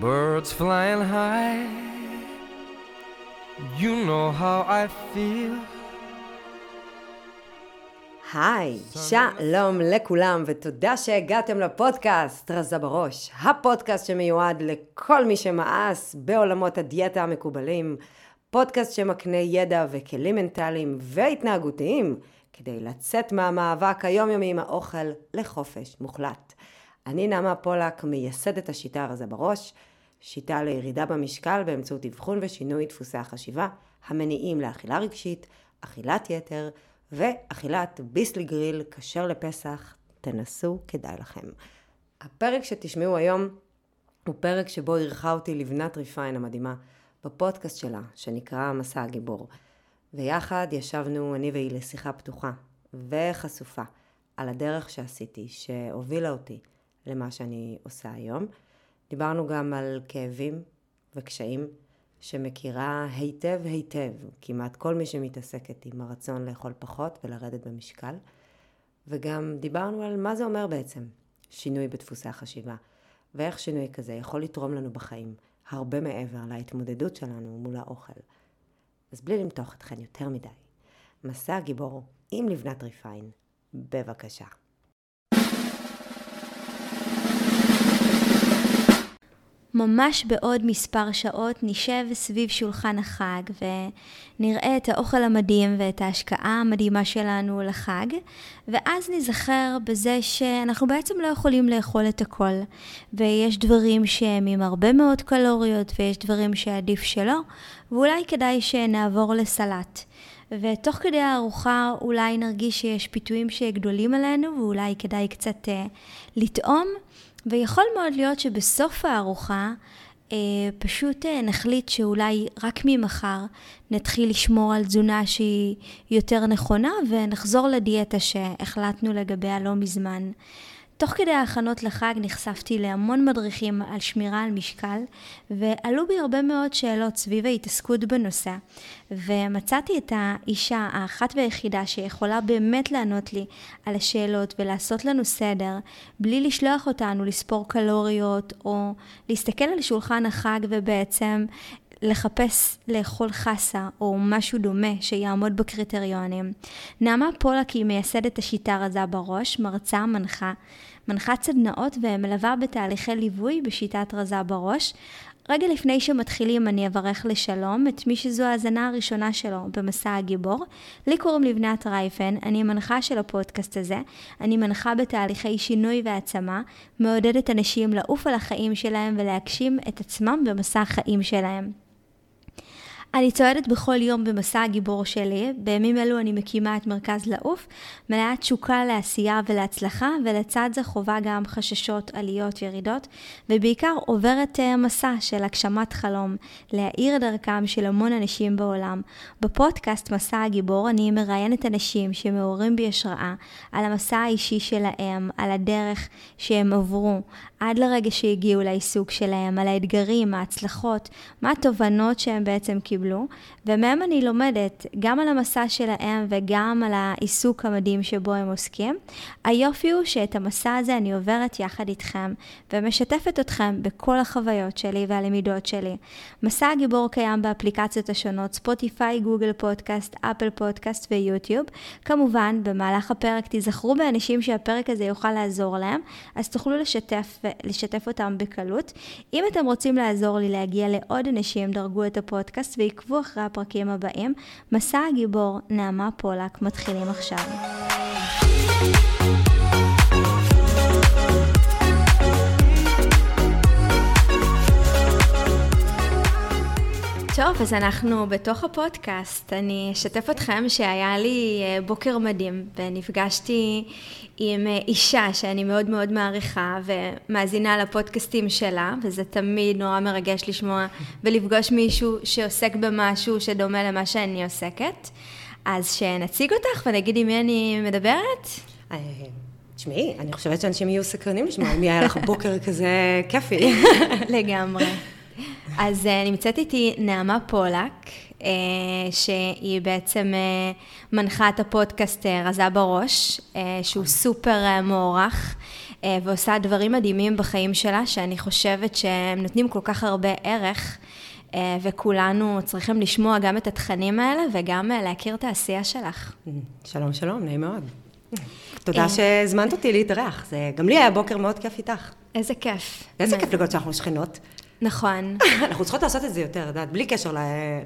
birds flying high. You know how I feel. היי, שלום לכולם ותודה שהגעתם לפודקאסט רזה בראש, הפודקאסט שמיועד לכל מי שמאס בעולמות הדיאטה המקובלים, פודקאסט שמקנה ידע וכלים מנטליים והתנהגותיים כדי לצאת מהמאבק היומיומי עם האוכל לחופש מוחלט. אני נעמה פולק, מייסדת השיטה רזה בראש, שיטה לירידה במשקל באמצעות אבחון ושינוי דפוסי החשיבה, המניעים לאכילה רגשית, אכילת יתר, ואכילת ביסלי גריל כשר לפסח, תנסו, כדאי לכם. הפרק שתשמעו היום הוא פרק שבו אירחה אותי לבנת ריפיין המדהימה בפודקאסט שלה, שנקרא מסע הגיבור. ויחד ישבנו אני והיא לשיחה פתוחה וחשופה על הדרך שעשיתי, שהובילה אותי למה שאני עושה היום. דיברנו גם על כאבים וקשיים שמכירה היטב היטב כמעט כל מי שמתעסקת עם הרצון לאכול פחות ולרדת במשקל. וגם דיברנו על מה זה אומר בעצם שינוי בדפוסי החשיבה, ואיך שינוי כזה יכול לתרום לנו בחיים הרבה מעבר להתמודדות שלנו מול האוכל. אז בלי למתוח אתכן יותר מדי, מסע הגיבור עם לבנת ריפיין, בבקשה. ממש בעוד מספר שעות נשב סביב שולחן החג ונראה את האוכל המדהים ואת ההשקעה המדהימה שלנו לחג, ואז נזכר בזה שאנחנו בעצם לא יכולים לאכול את הכל, ויש דברים שהם עם הרבה מאוד קלוריות ויש דברים שעדיף שלא, ואולי כדאי שנעבור לסלט. ותוך כדי הארוחה אולי נרגיש שיש פיתויים שגדולים עלינו ואולי כדאי קצת uh, לטעום. ויכול מאוד להיות שבסוף הארוחה אה, פשוט אה, נחליט שאולי רק ממחר נתחיל לשמור על תזונה שהיא יותר נכונה ונחזור לדיאטה שהחלטנו לגביה לא מזמן. תוך כדי ההכנות לחג נחשפתי להמון מדריכים על שמירה על משקל, ועלו בי הרבה מאוד שאלות סביב ההתעסקות בנושא, ומצאתי את האישה האחת והיחידה שיכולה באמת לענות לי על השאלות ולעשות לנו סדר, בלי לשלוח אותנו לספור קלוריות, או להסתכל על שולחן החג ובעצם לחפש לאכול חסה או משהו דומה שיעמוד בקריטריונים. נעמה פולק היא מייסדת השיטה רזה בראש, מרצה, מנחה, מנחת סדנאות ומלווה בתהליכי ליווי בשיטת רזה בראש. רגע לפני שמתחילים אני אברך לשלום את מי שזו ההאזנה הראשונה שלו במסע הגיבור. לי קוראים לבנת רייפן, אני מנחה של הפודקאסט הזה. אני מנחה בתהליכי שינוי והעצמה, מעודדת אנשים לעוף על החיים שלהם ולהגשים את עצמם במסע החיים שלהם. אני צועדת בכל יום במסע הגיבור שלי, בימים אלו אני מקימה את מרכז לעוף, מלאה תשוקה לעשייה ולהצלחה, ולצד זה חווה גם חששות, עליות, ירידות, ובעיקר עוברת אה, מסע של הגשמת חלום, להאיר דרכם של המון אנשים בעולם. בפודקאסט מסע הגיבור אני מראיינת אנשים שמעוררים בי השראה על המסע האישי שלהם, על הדרך שהם עברו, עד לרגע שהגיעו לעיסוק שלהם, על האתגרים, ההצלחות, מה התובנות שהם בעצם קיבלו, ומהם אני לומדת גם על המסע שלהם וגם על העיסוק המדהים שבו הם עוסקים. היופי הוא שאת המסע הזה אני עוברת יחד איתכם, ומשתפת אתכם בכל החוויות שלי והלמידות שלי. מסע הגיבור קיים באפליקציות השונות, ספוטיפיי, גוגל פודקאסט, אפל פודקאסט ויוטיוב. כמובן, במהלך הפרק תיזכרו באנשים שהפרק הזה יוכל לעזור להם, אז תוכלו לשתף ולשתף אותם בקלות. אם אתם רוצים לעזור לי להגיע לעוד אנשים, דרגו את הפודקאסט ועקבו אחרי הפרקים הבאים. מסע הגיבור, נעמה פולק, מתחילים עכשיו. טוב, אז אנחנו בתוך הפודקאסט. אני אשתף אתכם שהיה לי אה, בוקר מדהים, ונפגשתי עם אה, אישה שאני מאוד מאוד מעריכה, ומאזינה לפודקאסטים שלה, וזה תמיד נורא מרגש לשמוע ולפגוש מישהו שעוסק במשהו שדומה למה שאני עוסקת. אז שנציג אותך ונגיד עם מי אני מדברת? אה, תשמעי, אני חושבת שאנשים יהיו סקרנים לשמוע אם היה לך בוקר כזה כיפי. לגמרי. אז uh, נמצאת איתי נעמה פולק, uh, שהיא בעצם uh, מנחה את הפודקאסט רזה בראש, שהוא סופר מוערך. אה, ועושה דברים מדהימים בחיים שלה, שאני חושבת שהם נותנים כל כך הרבה ערך, אה, וכולנו צריכים לשמוע גם את התכנים האלה וגם אה, להכיר את העשייה שלך. שלום, שלום, נעים מאוד. תודה שהזמנת אותי להתארח, זה גם לי היה בוקר מאוד כיף איתך. איזה כיף. איזה כיף לגלות שאנחנו שכנות. נכון. אנחנו צריכות לעשות את זה יותר, את בלי קשר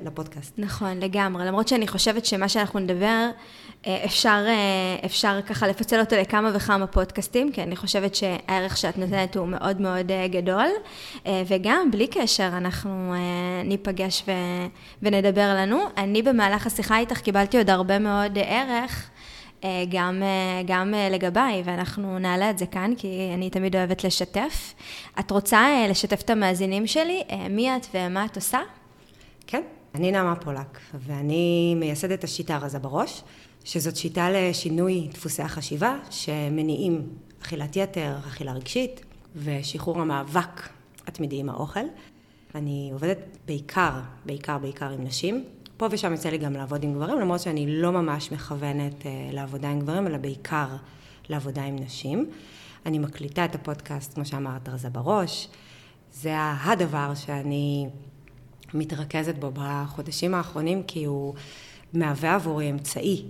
לפודקאסט. נכון, לגמרי. למרות שאני חושבת שמה שאנחנו נדבר, אה, אפשר, אה, אפשר ככה לפצל אותו לכמה וכמה פודקאסטים, כי אני חושבת שהערך שאת נותנת הוא מאוד מאוד אה, גדול, וגם בלי קשר אנחנו ניפגש ו, ונדבר לנו. אני במהלך השיחה איתך קיבלתי עוד הרבה מאוד ערך. אה, גם, אה, גם אה, לגביי, ואנחנו נעלה את זה כאן, כי אני תמיד אוהבת לשתף. את רוצה לשתף את המאזינים שלי? מי את ומה את עושה? כן, אני נעמה פולק, ואני מייסדת השיטה רזה בראש, שזאת שיטה לשינוי דפוסי החשיבה, שמניעים אכילת יתר, אכילה רגשית, ושחרור המאבק התמידי עם האוכל. אני עובדת בעיקר, בעיקר, בעיקר עם נשים, פה ושם יוצא לי גם לעבוד עם גברים, למרות שאני לא ממש מכוונת אה, לעבודה עם גברים, אלא בעיקר לעבודה עם נשים. אני מקליטה את הפודקאסט, כמו שאמרת, רזה בראש. זה הדבר שאני מתרכזת בו בחודשים האחרונים, כי הוא מהווה עבורי אמצעי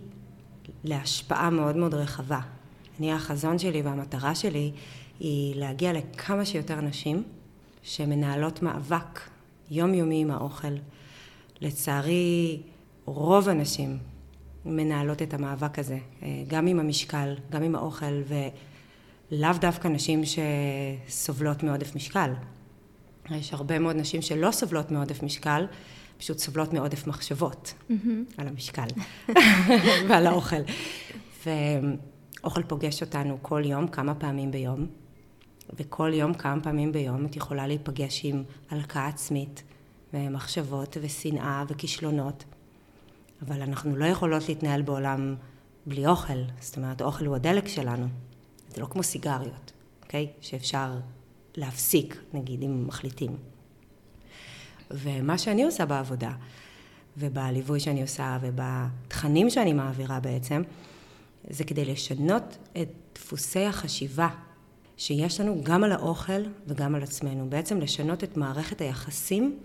להשפעה מאוד מאוד רחבה. אני, החזון שלי והמטרה שלי היא להגיע לכמה שיותר נשים שמנהלות מאבק יומיומי עם האוכל. לצערי, רוב הנשים מנהלות את המאבק הזה, אה, גם עם המשקל, גם עם האוכל, ולאו דווקא נשים שסובלות מעודף משקל. יש הרבה מאוד נשים שלא סובלות מעודף משקל, פשוט סובלות מעודף מחשבות mm-hmm. על המשקל ועל האוכל. ואוכל פוגש אותנו כל יום, כמה פעמים ביום, וכל יום, כמה פעמים ביום, את יכולה להיפגש עם הלקאה עצמית, ומחשבות ושנאה וכישלונות, אבל אנחנו לא יכולות להתנהל בעולם בלי אוכל, זאת אומרת, האוכל הוא הדלק שלנו, זה לא כמו סיגריות, אוקיי? שאפשר להפסיק, נגיד, אם מחליטים. ומה שאני עושה בעבודה, ובליווי שאני עושה, ובתכנים שאני מעבירה בעצם, זה כדי לשנות את דפוסי החשיבה שיש לנו גם על האוכל וגם על עצמנו. בעצם לשנות את מערכת היחסים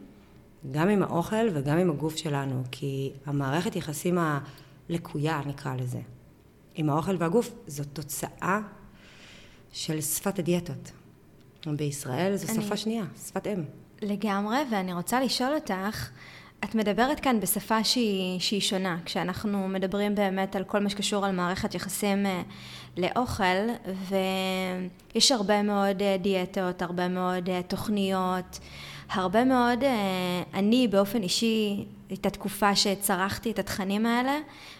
גם עם האוכל וגם עם הגוף שלנו, כי המערכת יחסים הלקויה, נקרא לזה, עם האוכל והגוף, זו תוצאה של שפת הדיאטות. בישראל זו אני... שפה שנייה, שפת אם. לגמרי, ואני רוצה לשאול אותך, את מדברת כאן בשפה שהיא, שהיא שונה, כשאנחנו מדברים באמת על כל מה שקשור על מערכת יחסים אה, לאוכל, ויש הרבה מאוד אה, דיאטות, הרבה מאוד אה, תוכניות. הרבה מאוד, אה, אני באופן אישי, הייתה תקופה שצרחתי את התכנים האלה,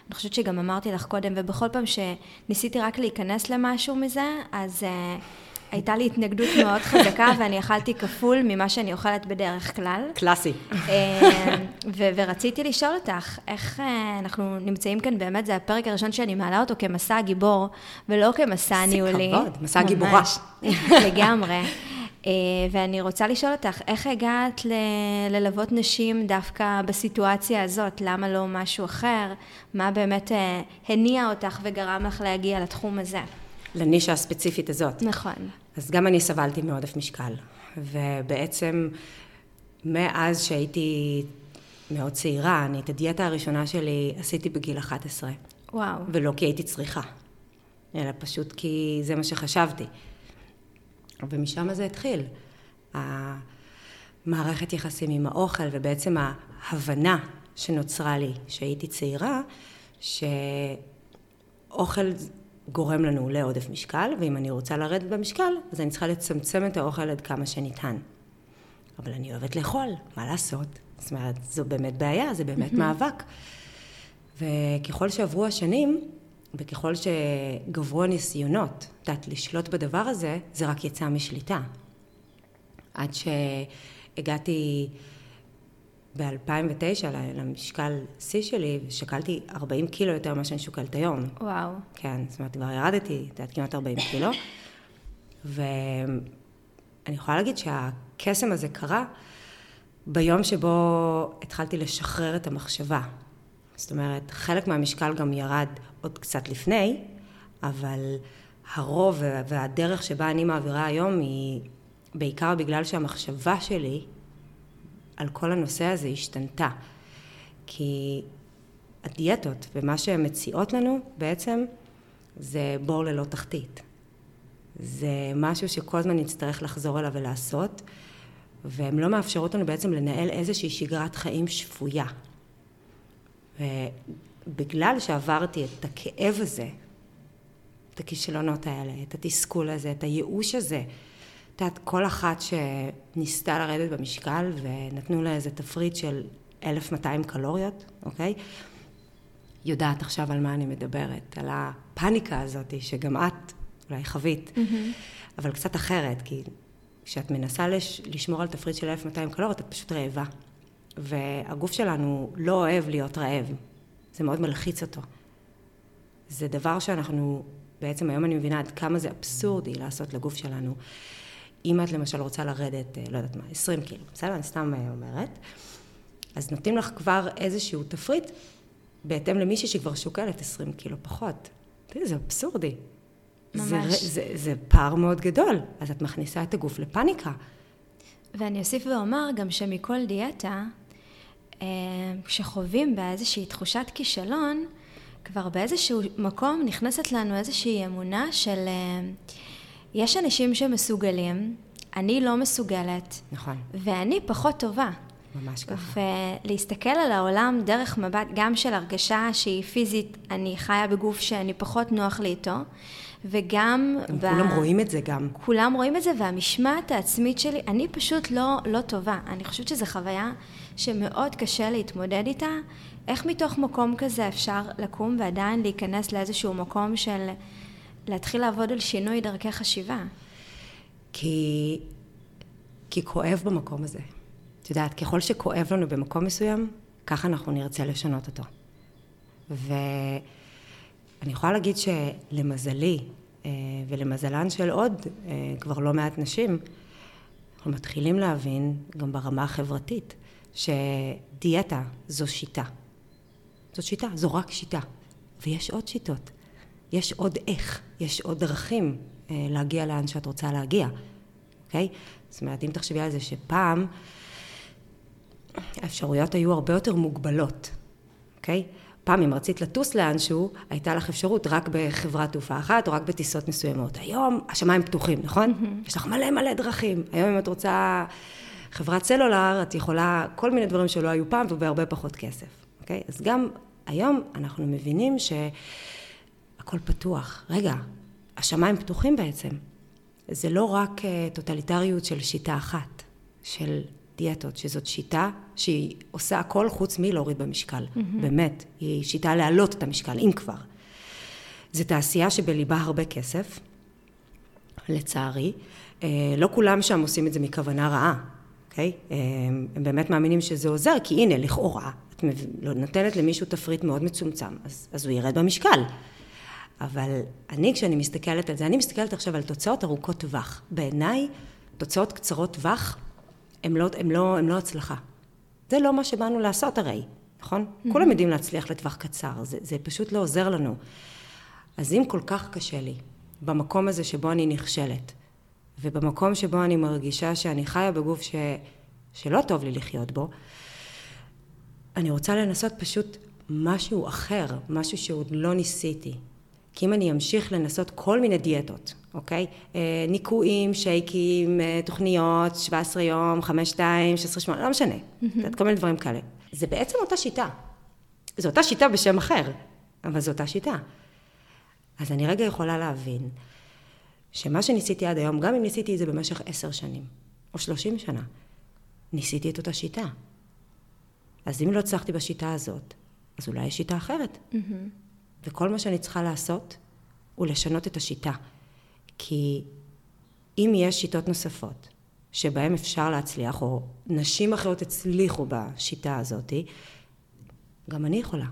אני חושבת שגם אמרתי לך קודם, ובכל פעם שניסיתי רק להיכנס למשהו מזה, אז uh, הייתה לי התנגדות מאוד חזקה, ואני אכלתי כפול ממה שאני אוכלת בדרך כלל. קלאסי. אה, ו- ורציתי לשאול אותך, איך אנחנו נמצאים כאן, באמת, זה הפרק הראשון שאני מעלה אותו כמסע גיבור, ולא כמסע ניהולי. זה כבוד, מסע גיבורה. לגמרי. אה, ואני רוצה לשאול אותך, איך הגעת ל- ללוות נשים דווקא בסיטואציה הזאת? למה לא משהו אחר? מה באמת אה, הניע אותך וגרם לך להגיע לתחום הזה? לנישה הספציפית הזאת. נכון. אז גם אני סבלתי מעודף משקל, ובעצם מאז שהייתי מאוד צעירה, אני את הדיאטה הראשונה שלי עשיתי בגיל 11. וואו. ולא כי הייתי צריכה, אלא פשוט כי זה מה שחשבתי. ומשם זה התחיל. המערכת יחסים עם האוכל ובעצם ההבנה שנוצרה לי כשהייתי צעירה, שאוכל גורם לנו לעודף משקל, ואם אני רוצה לרדת במשקל, אז אני צריכה לצמצם את האוכל עד כמה שניתן. אבל אני אוהבת לאכול, מה לעשות? זאת אומרת, זו באמת בעיה, זה באמת מאבק. וככל שעברו השנים, וככל שגברו הניסיונות, את יודעת, לשלוט בדבר הזה, זה רק יצא משליטה. עד שהגעתי ב-2009 למשקל שיא שלי, ושקלתי 40 קילו יותר ממה שאני שוקלת היום. וואו. כן, זאת אומרת, כבר ירדתי, את יודעת, כמעט 40 קילו. ואני יכולה להגיד שהקסם הזה קרה ביום שבו התחלתי לשחרר את המחשבה. זאת אומרת, חלק מהמשקל גם ירד עוד קצת לפני, אבל הרוב והדרך שבה אני מעבירה היום היא בעיקר בגלל שהמחשבה שלי על כל הנושא הזה השתנתה. כי הדיאטות ומה שהן מציעות לנו בעצם זה בור ללא תחתית. זה משהו שכל הזמן נצטרך לחזור אליו ולעשות, והן לא מאפשרות לנו בעצם לנהל איזושהי שגרת חיים שפויה. ובגלל שעברתי את הכאב הזה, את הכישלונות האלה, את התסכול הזה, את הייאוש הזה, את יודעת, כל אחת שניסתה לרדת במשקל ונתנו לה איזה תפריט של 1200 קלוריות, אוקיי? יודעת עכשיו על מה אני מדברת, על הפאניקה הזאת שגם את אולי חווית, mm-hmm. אבל קצת אחרת, כי כשאת מנסה לש, לשמור על תפריט של 1200 קלוריות, את פשוט רעבה. והגוף שלנו לא אוהב להיות רעב, זה מאוד מלחיץ אותו. זה דבר שאנחנו, בעצם היום אני מבינה עד כמה זה אבסורדי לעשות לגוף שלנו. אם את למשל רוצה לרדת, אה, לא יודעת מה, 20 קילו, בסדר? אני סתם אה, אומרת. אז נותנים לך כבר איזשהו תפריט בהתאם למישהי שכבר שוקלת 20 קילו פחות. תראי, זה אבסורדי. ממש. זה, זה, זה פער מאוד גדול, אז את מכניסה את הגוף לפאניקה. ואני אוסיף ואומר גם שמכל דיאטה, כשחווים באיזושהי תחושת כישלון, כבר באיזשהו מקום נכנסת לנו איזושהי אמונה של יש אנשים שמסוגלים, אני לא מסוגלת. נכון. ואני פחות טובה. ממש ככה. ולהסתכל על העולם דרך מבט גם של הרגשה שהיא פיזית, אני חיה בגוף שאני פחות נוח לי איתו, וגם... ב... כולם רואים את זה גם. כולם רואים את זה, והמשמעת העצמית שלי, אני פשוט לא, לא טובה. אני חושבת שזו חוויה שמאוד קשה להתמודד איתה. איך מתוך מקום כזה אפשר לקום ועדיין להיכנס לאיזשהו מקום של להתחיל לעבוד על שינוי דרכי חשיבה? כי, כי כואב במקום הזה. את יודעת, ככל שכואב לנו במקום מסוים, ככה אנחנו נרצה לשנות אותו. ואני יכולה להגיד שלמזלי, אה, ולמזלן של עוד אה, כבר לא מעט נשים, אנחנו מתחילים להבין, גם ברמה החברתית, שדיאטה זו שיטה. זו שיטה, זו רק שיטה. ויש עוד שיטות. יש עוד איך, יש עוד דרכים אה, להגיע לאן שאת רוצה להגיע, אוקיי? זאת אומרת, אם תחשבי על זה שפעם האפשרויות היו הרבה יותר מוגבלות, אוקיי? פעם אם רצית לטוס לאנשהו, הייתה לך אפשרות רק בחברת תעופה אחת או רק בטיסות מסוימות. היום השמיים פתוחים, נכון? Mm-hmm. יש לך מלא מלא דרכים. היום אם את רוצה חברת סלולר, את יכולה כל מיני דברים שלא היו פעם ובהרבה פחות כסף, אוקיי? אז גם היום אנחנו מבינים שהכל פתוח. רגע, השמיים פתוחים בעצם. זה לא רק אה, טוטליטריות של שיטה אחת, של דיאטות, שזאת שיטה שהיא עושה הכל חוץ מלהוריד במשקל. Mm-hmm. באמת, היא שיטה להעלות את המשקל, אם כבר. זו תעשייה שבליבה הרבה כסף, לצערי. אה, לא כולם שם עושים את זה מכוונה רעה, אוקיי? אה, הם באמת מאמינים שזה עוזר, כי הנה, לכאורה, את לא, נותנת למישהו תפריט מאוד מצומצם, אז, אז הוא ירד במשקל. אבל אני, כשאני מסתכלת על זה, אני מסתכלת עכשיו על תוצאות ארוכות טווח. בעיניי, תוצאות קצרות טווח הם לא, הם לא, הם לא הצלחה. זה לא מה שבאנו לעשות הרי, נכון? Mm-hmm. כולם יודעים להצליח לטווח קצר, זה, זה פשוט לא עוזר לנו. אז אם כל כך קשה לי, במקום הזה שבו אני נכשלת, ובמקום שבו אני מרגישה שאני חיה בגוף ש, שלא טוב לי לחיות בו, אני רוצה לנסות פשוט משהו אחר, משהו שעוד לא ניסיתי. כי אם אני אמשיך לנסות כל מיני דיאטות, אוקיי? אה, ניקויים, שייקים, אה, תוכניות, 17 יום, 5, 2, 16, 8, לא משנה. Mm-hmm. כל מיני דברים כאלה. זה בעצם אותה שיטה. זו אותה שיטה בשם אחר, אבל זו אותה שיטה. אז אני רגע יכולה להבין שמה שניסיתי עד היום, גם אם ניסיתי את זה במשך עשר שנים, או שלושים שנה, ניסיתי את אותה שיטה. אז אם לא הצלחתי בשיטה הזאת, אז אולי יש שיטה אחרת. Mm-hmm. וכל מה שאני צריכה לעשות הוא לשנות את השיטה. כי אם יש שיטות נוספות שבהן אפשר להצליח, או נשים אחרות הצליחו בשיטה הזאת, גם אני יכולה.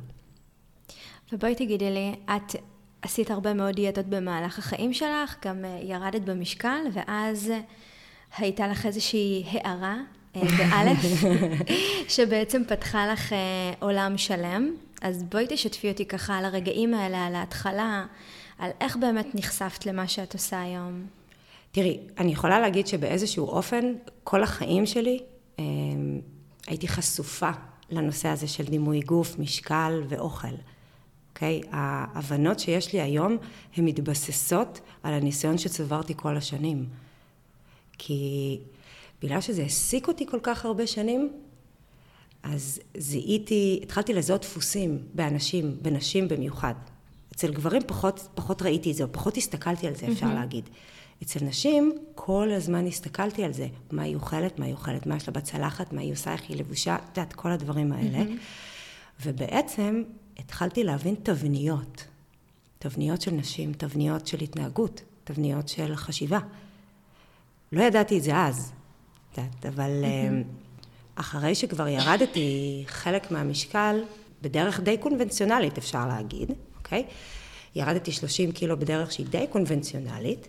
ובואי תגידי לי, את עשית הרבה מאוד דיאטות במהלך החיים שלך, גם אה, ירדת במשקל, ואז הייתה לך איזושהי הערה, אה, באלף, שבעצם פתחה לך אה, עולם שלם. אז בואי תשתפי אותי ככה על הרגעים האלה, על ההתחלה, על איך באמת נחשפת למה שאת עושה היום. תראי, אני יכולה להגיד שבאיזשהו אופן, כל החיים שלי אה, הייתי חשופה לנושא הזה של דימוי גוף, משקל ואוכל. אוקיי? ההבנות שיש לי היום, הן מתבססות על הניסיון שצברתי כל השנים. כי בגלל שזה העסיק אותי כל כך הרבה שנים, אז זיהיתי, התחלתי לזהות דפוסים באנשים, בנשים במיוחד. אצל גברים פחות, פחות ראיתי את זה, או פחות הסתכלתי על זה, אפשר mm-hmm. להגיד. אצל נשים, כל הזמן הסתכלתי על זה. מה היא אוכלת, מה היא אוכלת, מה יש לה בצלחת, מה היא עושה, איך היא לבושה, את יודעת, כל הדברים האלה. Mm-hmm. ובעצם התחלתי להבין תבניות. תבניות של נשים, תבניות של התנהגות, תבניות של חשיבה. לא ידעתי את זה אז, אבל mm-hmm. אחרי שכבר ירדתי חלק מהמשקל, בדרך די קונבנציונלית אפשר להגיד, אוקיי? ירדתי 30 קילו בדרך שהיא די קונבנציונלית,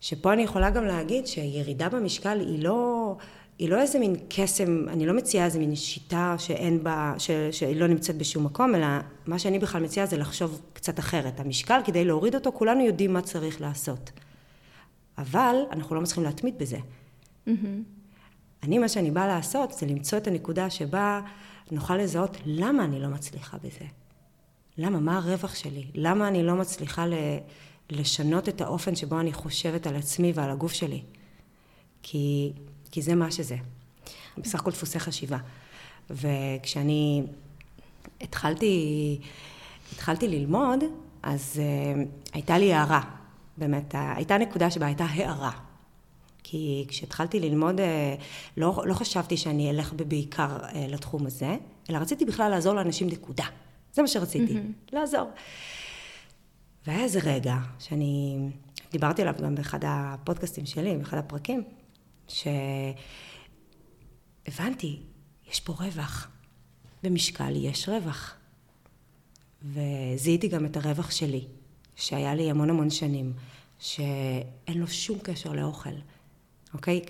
שפה אני יכולה גם להגיד שירידה במשקל היא לא, היא לא איזה מין קסם, אני לא מציעה איזה מין שיטה שאין בה, ש, שהיא לא נמצאת בשום מקום, אלא מה שאני בכלל מציעה זה לחשוב קצת אחרת. המשקל, כדי להוריד אותו, כולנו יודעים מה צריך לעשות. אבל אנחנו לא מצליחים להתמיד בזה. Mm-hmm. אני, מה שאני באה לעשות זה למצוא את הנקודה שבה נוכל לזהות למה אני לא מצליחה בזה. למה? מה הרווח שלי? למה אני לא מצליחה ל... לשנות את האופן שבו אני חושבת על עצמי ועל הגוף שלי? כי, כי זה מה שזה. בסך הכל דפוסי חשיבה. וכשאני התחלתי, התחלתי ללמוד, אז uh, הייתה לי הערה. באמת, הייתה נקודה שבה הייתה הערה. כי כשהתחלתי ללמוד, אה, לא, לא חשבתי שאני אלך בעיקר אה, לתחום הזה, אלא רציתי בכלל לעזור לאנשים נקודה. זה מה שרציתי, mm-hmm. לעזור. והיה איזה רגע שאני דיברתי עליו גם באחד הפודקאסטים שלי, באחד הפרקים, שהבנתי, יש פה רווח. במשקל יש רווח. וזיהיתי גם את הרווח שלי, שהיה לי המון המון שנים, שאין לו שום קשר לאוכל. אוקיי?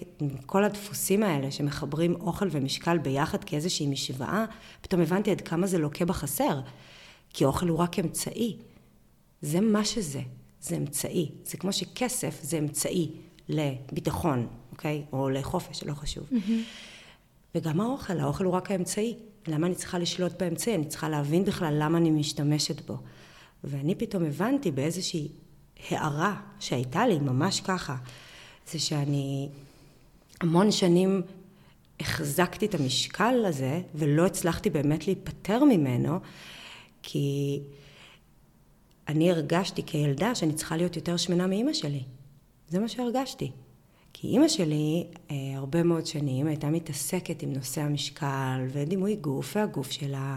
כל הדפוסים האלה שמחברים אוכל ומשקל ביחד כאיזושהי משוואה, פתאום הבנתי עד כמה זה לוקה בחסר. כי אוכל הוא רק אמצעי. זה מה שזה, זה אמצעי. זה כמו שכסף זה אמצעי לביטחון, אוקיי? או לחופש, לא חשוב. וגם האוכל, האוכל הוא רק האמצעי. למה אני צריכה לשלוט באמצעי? אני צריכה להבין בכלל למה אני משתמשת בו. ואני פתאום הבנתי באיזושהי הערה שהייתה לי, ממש ככה, זה שאני המון שנים החזקתי את המשקל הזה ולא הצלחתי באמת להיפטר ממנו, כי אני הרגשתי כילדה שאני צריכה להיות יותר שמנה מאימא שלי. זה מה שהרגשתי. כי אימא שלי אה, הרבה מאוד שנים הייתה מתעסקת עם נושא המשקל ודימוי גוף והגוף שלה.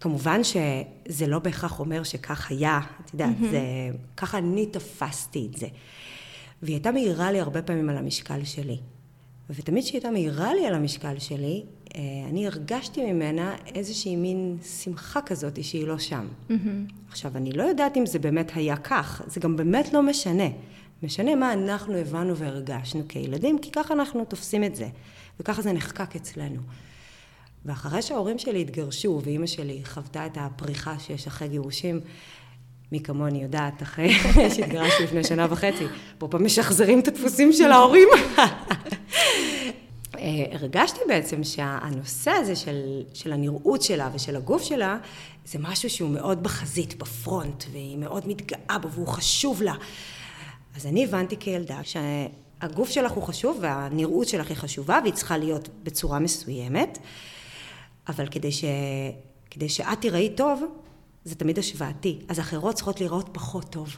כמובן שזה לא בהכרח אומר שכך היה, את יודעת, mm-hmm. זה, ככה אני תפסתי את זה. והיא הייתה מעירה לי הרבה פעמים על המשקל שלי. ותמיד כשהיא הייתה מעירה לי על המשקל שלי, אה, אני הרגשתי ממנה איזושהי מין שמחה כזאת שהיא לא שם. Mm-hmm. עכשיו, אני לא יודעת אם זה באמת היה כך, זה גם באמת לא משנה. משנה מה אנחנו הבנו והרגשנו כילדים, כי ככה אנחנו תופסים את זה, וככה זה נחקק אצלנו. ואחרי שההורים שלי התגרשו, ואימא שלי חוותה את הפריחה שיש אחרי גירושים, מי כמוני יודעת, אחרי שהתגרשתי לפני שנה וחצי, פה פעם משחזרים את הדפוסים של ההורים. אה, הרגשתי בעצם שהנושא הזה של, של הנראות שלה ושל הגוף שלה, זה משהו שהוא מאוד בחזית, בפרונט, והיא מאוד מתגאה בו והוא חשוב לה. אז אני הבנתי כילדה שהגוף שלך הוא חשוב והנראות שלך היא חשובה והיא צריכה להיות בצורה מסוימת, אבל כדי, ש... כדי שאת תראי טוב, זה תמיד השוואתי. אז אחרות צריכות לראות פחות טוב.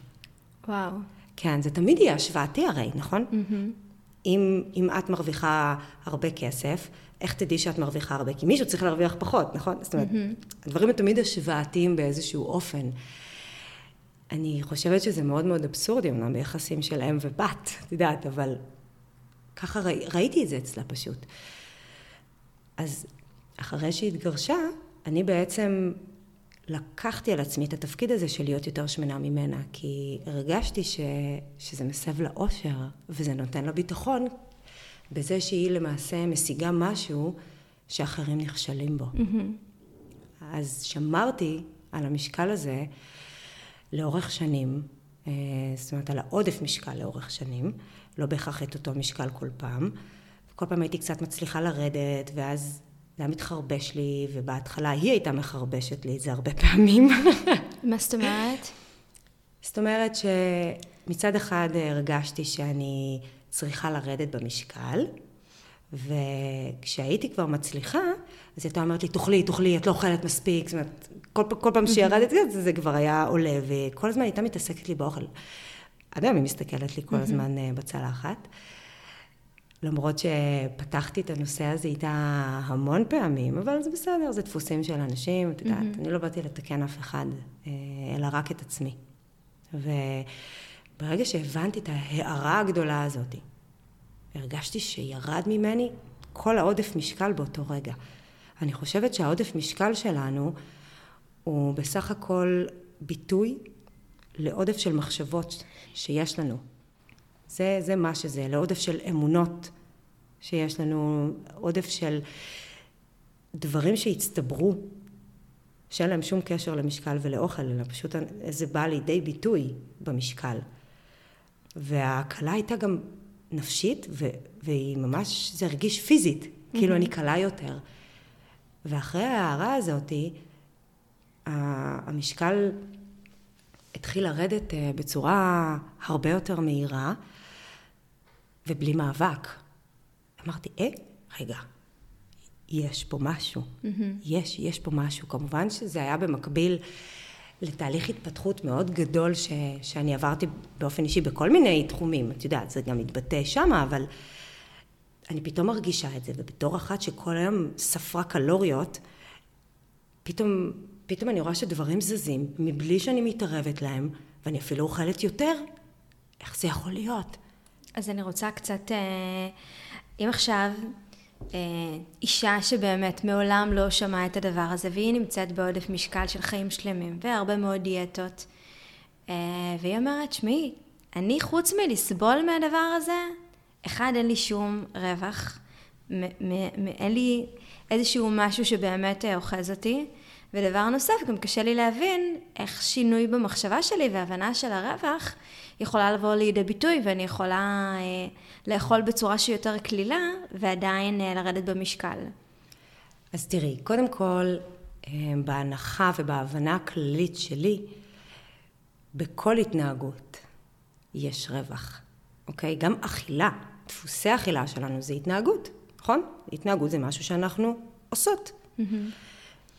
וואו. כן, זה תמיד יהיה השוואתי הרי, נכון? Mm-hmm. אם, אם את מרוויחה הרבה כסף, איך תדעי שאת מרוויחה הרבה? כי מישהו צריך להרוויח פחות, נכון? זאת אומרת, mm-hmm. הדברים הם תמיד השוואתיים באיזשהו אופן. אני חושבת שזה מאוד מאוד אבסורדי, אמנם ביחסים של אם ובת, את יודעת, אבל ככה ראי, ראיתי את זה אצלה פשוט. אז אחרי שהיא התגרשה, אני בעצם לקחתי על עצמי את התפקיד הזה של להיות יותר שמנה ממנה, כי הרגשתי ש, שזה מסב לה אושר, וזה נותן לה ביטחון, בזה שהיא למעשה משיגה משהו שאחרים נכשלים בו. Mm-hmm. אז שמרתי על המשקל הזה לאורך שנים, אה, זאת אומרת על העודף משקל לאורך שנים, לא בהכרח את אותו משקל כל פעם. כל פעם הייתי קצת מצליחה לרדת, ואז זה היה מתחרבש לי, ובהתחלה היא הייתה מחרבשת לי את זה הרבה פעמים. מה זאת אומרת? זאת אומרת שמצד אחד הרגשתי שאני צריכה לרדת במשקל, וכשהייתי כבר מצליחה, אז היא הייתה אומרת לי, תאכלי, תאכלי, את לא אוכלת מספיק, זאת אומרת, כל, כל פעם שירדתי, זה, זה כבר היה עולה, וכל הזמן הייתה מתעסקת לי באוכל. עד היום היא מסתכלת לי כל הזמן אה, בצלחת. למרות שפתחתי את הנושא הזה איתה המון פעמים, אבל זה בסדר, זה דפוסים של אנשים, את יודעת. אני לא באתי לתקן אף אחד, אה, אלא רק את עצמי. וברגע שהבנתי את ההערה הגדולה הזאת, הרגשתי שירד ממני כל העודף משקל באותו רגע. אני חושבת שהעודף משקל שלנו הוא בסך הכל ביטוי לעודף של מחשבות שיש לנו. זה, זה מה שזה, לעודף של אמונות שיש לנו, עודף של דברים שהצטברו, שאין להם שום קשר למשקל ולאוכל, אלא פשוט זה בא לידי ביטוי במשקל. וההקלה הייתה גם נפשית, ו- והיא ממש, זה הרגיש פיזית, mm-hmm. כאילו אני קלה יותר. ואחרי ההערה הזאתי, המשקל התחיל לרדת אה, בצורה הרבה יותר מהירה, ובלי מאבק. אמרתי, אה, רגע, יש פה משהו. Mm-hmm. יש, יש פה משהו. כמובן שזה היה במקביל לתהליך התפתחות מאוד גדול ש, שאני עברתי באופן אישי בכל מיני תחומים. את יודעת, זה גם מתבטא שמה, אבל אני פתאום מרגישה את זה, ובתור אחת שכל היום ספרה קלוריות, פתאום, פתאום אני רואה שדברים זזים מבלי שאני מתערבת להם, ואני אפילו אוכלת יותר. איך זה יכול להיות? אז אני רוצה קצת, אה, אם עכשיו אה, אישה שבאמת מעולם לא שמעה את הדבר הזה, והיא נמצאת בעודף משקל של חיים שלמים, והרבה מאוד דיאטות, אה, והיא אומרת, שמעי, אני חוץ מלסבול מהדבר הזה, אחד, אין לי שום רווח, אין לי איזשהו משהו שבאמת אוחז אותי, ודבר נוסף, גם קשה לי להבין איך שינוי במחשבה שלי והבנה של הרווח יכולה לבוא לידי ביטוי ואני יכולה אה, לאכול בצורה שהיא יותר קלילה ועדיין אה, לרדת במשקל. אז תראי, קודם כל, אה, בהנחה ובהבנה הכללית שלי, בכל התנהגות יש רווח, אוקיי? גם אכילה, דפוסי אכילה שלנו זה התנהגות, נכון? התנהגות זה משהו שאנחנו עושות. Mm-hmm.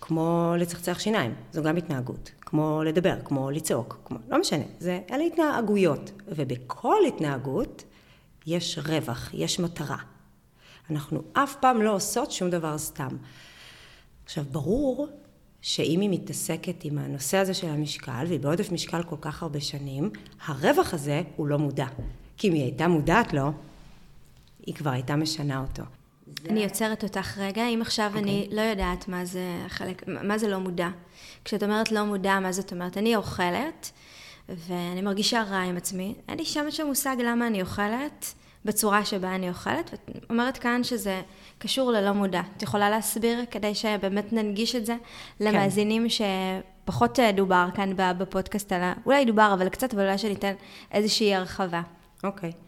כמו לצחצח שיניים, זו גם התנהגות, כמו לדבר, כמו לצעוק, כמו, לא משנה, זה, אלה התנהגויות, ובכל התנהגות יש רווח, יש מטרה. אנחנו אף פעם לא עושות שום דבר סתם. עכשיו, ברור שאם היא מתעסקת עם הנושא הזה של המשקל, והיא בעודף משקל כל כך הרבה שנים, הרווח הזה הוא לא מודע. כי אם היא הייתה מודעת לו, היא כבר הייתה משנה אותו. אני עוצרת אותך רגע, אם עכשיו okay. אני אוקיי. לא יודעת מה זה חלק, מה זה לא מודע. כשאת אומרת לא מודע, מה זאת אומרת? אני אוכלת, ואני מרגישה רע עם עצמי, אין לי שם שם מושג למה אני אוכלת, בצורה שבה אני אוכלת, ואת אומרת כאן שזה קשור ללא מודע. את יכולה להסביר כדי שבאמת ננגיש את זה כן. למאזינים שפחות אה, דובר כאן בפודקאסט. אולי דובר, אבל קצת, אבל אולי שניתן איזושהי הרחבה. אוקיי. Okay.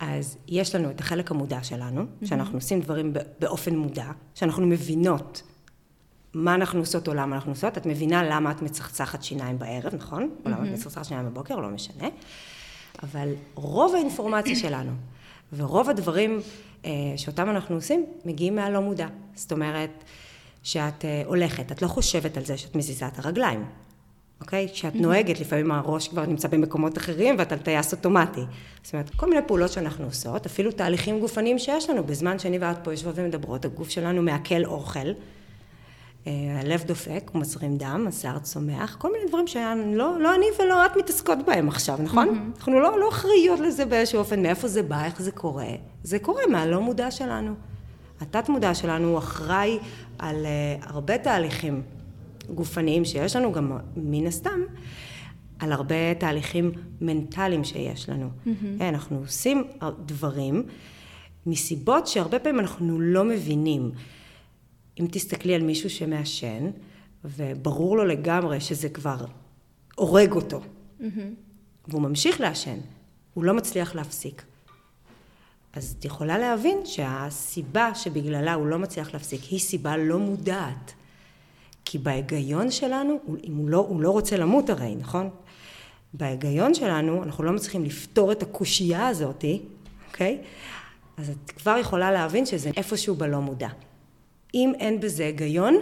אז יש לנו את החלק המודע שלנו, mm-hmm. שאנחנו עושים דברים באופן מודע, שאנחנו מבינות מה אנחנו עושות או למה אנחנו עושות. את מבינה למה את מצחצחת שיניים בערב, נכון? Mm-hmm. או למה את מצחצחת שיניים בבוקר, לא משנה. אבל רוב האינפורמציה שלנו, ורוב הדברים אה, שאותם אנחנו עושים, מגיעים מהלא מודע. זאת אומרת, שאת אה, הולכת, את לא חושבת על זה שאת מזיזה את הרגליים. אוקיי? כשאת נוהגת, לפעמים הראש כבר נמצא במקומות אחרים ואת על טייס אוטומטי. זאת אומרת, כל מיני פעולות שאנחנו עושות, אפילו תהליכים גופניים שיש לנו, בזמן שאני ואת פה יושבות ומדברות, הגוף שלנו מעכל אוכל, אה, הלב דופק, הוא מזרים דם, השיער צומח, כל מיני דברים שלא לא אני ולא את מתעסקות בהם עכשיו, נכון? Mm-hmm. אנחנו לא, לא אחראיות לזה באיזשהו אופן, מאיפה זה בא, איך זה קורה. זה קורה מהלא מודע שלנו. התת מודע שלנו הוא אחראי על uh, הרבה תהליכים גופניים שיש לנו, גם מן הסתם, על הרבה תהליכים מנטליים שיש לנו. Mm-hmm. אנחנו עושים דברים מסיבות שהרבה פעמים אנחנו לא מבינים. אם תסתכלי על מישהו שמעשן, וברור לו לגמרי שזה כבר הורג אותו. והוא ממשיך לעשן, הוא לא מצליח להפסיק. אז את יכולה להבין שהסיבה שבגללה הוא לא מצליח להפסיק היא סיבה לא מודעת. כי בהיגיון שלנו, אם הוא לא, הוא לא רוצה למות הרי, נכון? בהיגיון שלנו, אנחנו לא מצליחים לפתור את הקושייה הזאת, אוקיי? אז את כבר יכולה להבין שזה איפשהו בלא מודע. אם אין בזה היגיון,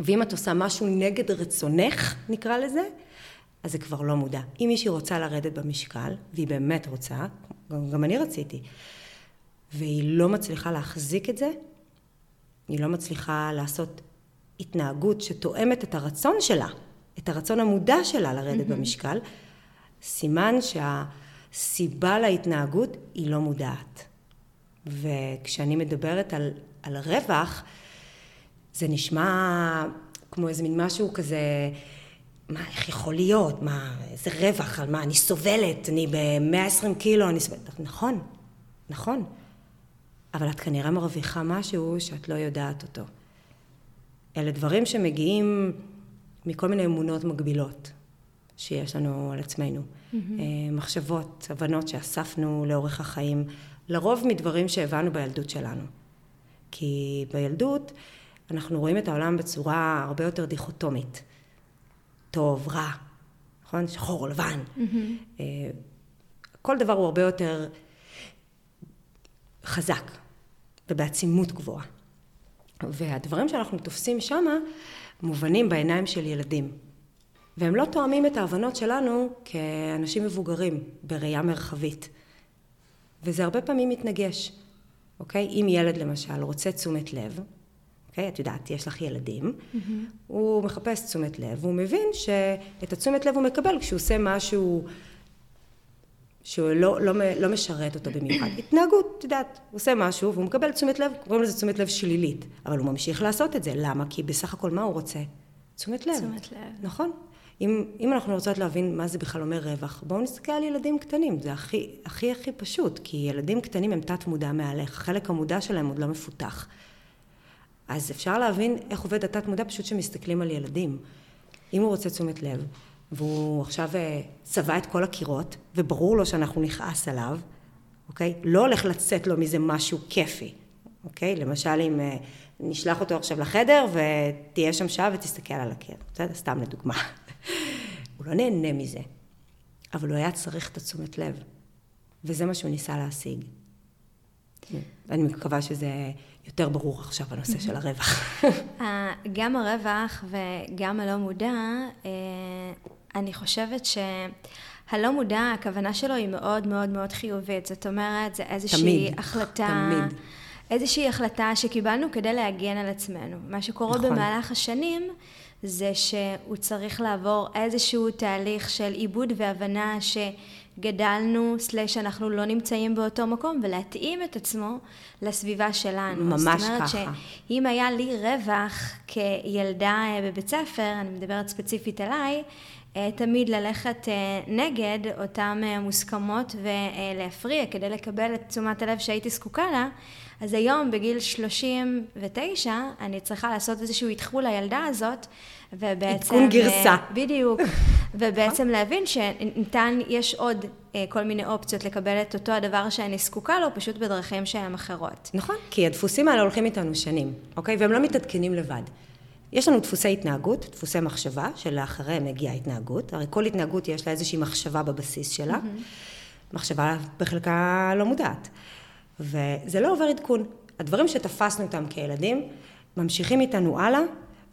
ואם את עושה משהו נגד רצונך, נקרא לזה, אז זה כבר לא מודע. אם מישהי רוצה לרדת במשקל, והיא באמת רוצה, גם, גם אני רציתי, והיא לא מצליחה להחזיק את זה, היא לא מצליחה לעשות התנהגות שתואמת את הרצון שלה, את הרצון המודע שלה לרדת mm-hmm. במשקל, סימן שהסיבה להתנהגות היא לא מודעת. וכשאני מדברת על, על רווח, זה נשמע כמו איזה מין משהו כזה, מה, איך יכול להיות? מה, איזה רווח? על מה, אני סובלת, אני ב-120 קילו, אני סובלת. נכון, נכון. אבל את כנראה מרוויחה משהו שאת לא יודעת אותו. אלה דברים שמגיעים מכל מיני אמונות מגבילות שיש לנו על עצמנו. Mm-hmm. מחשבות, הבנות שאספנו לאורך החיים, לרוב מדברים שהבנו בילדות שלנו. כי בילדות אנחנו רואים את העולם בצורה הרבה יותר דיכוטומית. טוב, רע, נכון? שחור או לבן. Mm-hmm. כל דבר הוא הרבה יותר חזק ובעצימות גבוהה. והדברים שאנחנו תופסים שמה מובנים בעיניים של ילדים. והם לא תואמים את ההבנות שלנו כאנשים מבוגרים בראייה מרחבית. וזה הרבה פעמים מתנגש, אוקיי? אם ילד למשל רוצה תשומת לב, אוקיי? את יודעת, יש לך ילדים, mm-hmm. הוא מחפש תשומת לב, והוא מבין שאת התשומת לב הוא מקבל כשהוא עושה משהו שהוא לא, לא, לא משרת אותו במיוחד. התנהגות, את יודעת, הוא עושה משהו והוא מקבל תשומת לב, קוראים לזה תשומת לב שלילית, אבל הוא ממשיך לעשות את זה, למה? כי בסך הכל מה הוא רוצה? תשומת לב. תשומת לב. נכון. אם, אם אנחנו רוצות להבין מה זה בכלל אומר רווח, בואו נסתכל על ילדים קטנים, זה הכי הכי הכי פשוט, כי ילדים קטנים הם תת מודע מעליך, החלק המודע שלהם עוד לא מפותח. אז אפשר להבין איך עובד התת מודע פשוט כשמסתכלים על ילדים. אם הוא רוצה תשומת לב, והוא עכשיו אה, צבע את כל הקירות, וברור לו שאנחנו נכעס עליו, אוקיי? לא הולך לצאת לו מזה משהו כיפי, אוקיי? למשל אם אה, נשלח אותו עכשיו לחדר ותהיה שם שעה ותסתכל על הקיר, בסדר? סתם לדוגמה. הוא לא נהנה מזה, אבל הוא היה צריך את התשומת לב, וזה מה שהוא ניסה להשיג. אני מקווה שזה יותר ברור עכשיו הנושא של הרווח. גם הרווח וגם הלא מודע, אה, אני חושבת שהלא מודע, הכוונה שלו היא מאוד מאוד מאוד חיובית. זאת אומרת, זה איזושהי תמיד, החלטה... תמיד. איזושהי החלטה שקיבלנו כדי להגן על עצמנו. מה שקורה נכון. במהלך השנים זה שהוא צריך לעבור איזשהו תהליך של עיבוד והבנה שגדלנו, סלש אנחנו לא נמצאים באותו מקום, ולהתאים את עצמו לסביבה שלנו. ממש ככה. זאת אומרת ככה. שאם היה לי רווח כילדה אה, בבית ספר, אני מדברת ספציפית עליי, אה, תמיד ללכת אה, נגד אותן מוסכמות ולהפריע כדי לקבל את תשומת הלב שהייתי זקוקה לה, אז היום בגיל 39 אני צריכה לעשות איזשהו איתחול לילדה הזאת ובעצם... עדכון גרסה. אה, בדיוק. ובעצם להבין שניתן, יש עוד אה, כל מיני אופציות לקבל את אותו הדבר שאני זקוקה לו, פשוט בדרכים שהן אחרות. נכון, כי הדפוסים האלה הולכים איתנו שנים, אוקיי? והם לא מתעדכנים לבד. יש לנו דפוסי התנהגות, דפוסי מחשבה, שלאחריהם מגיעה התנהגות. הרי כל התנהגות יש לה איזושהי מחשבה בבסיס שלה. Mm-hmm. מחשבה בחלקה לא מודעת. וזה לא עובר עדכון. הדברים שתפסנו אותם כילדים, ממשיכים איתנו הלאה,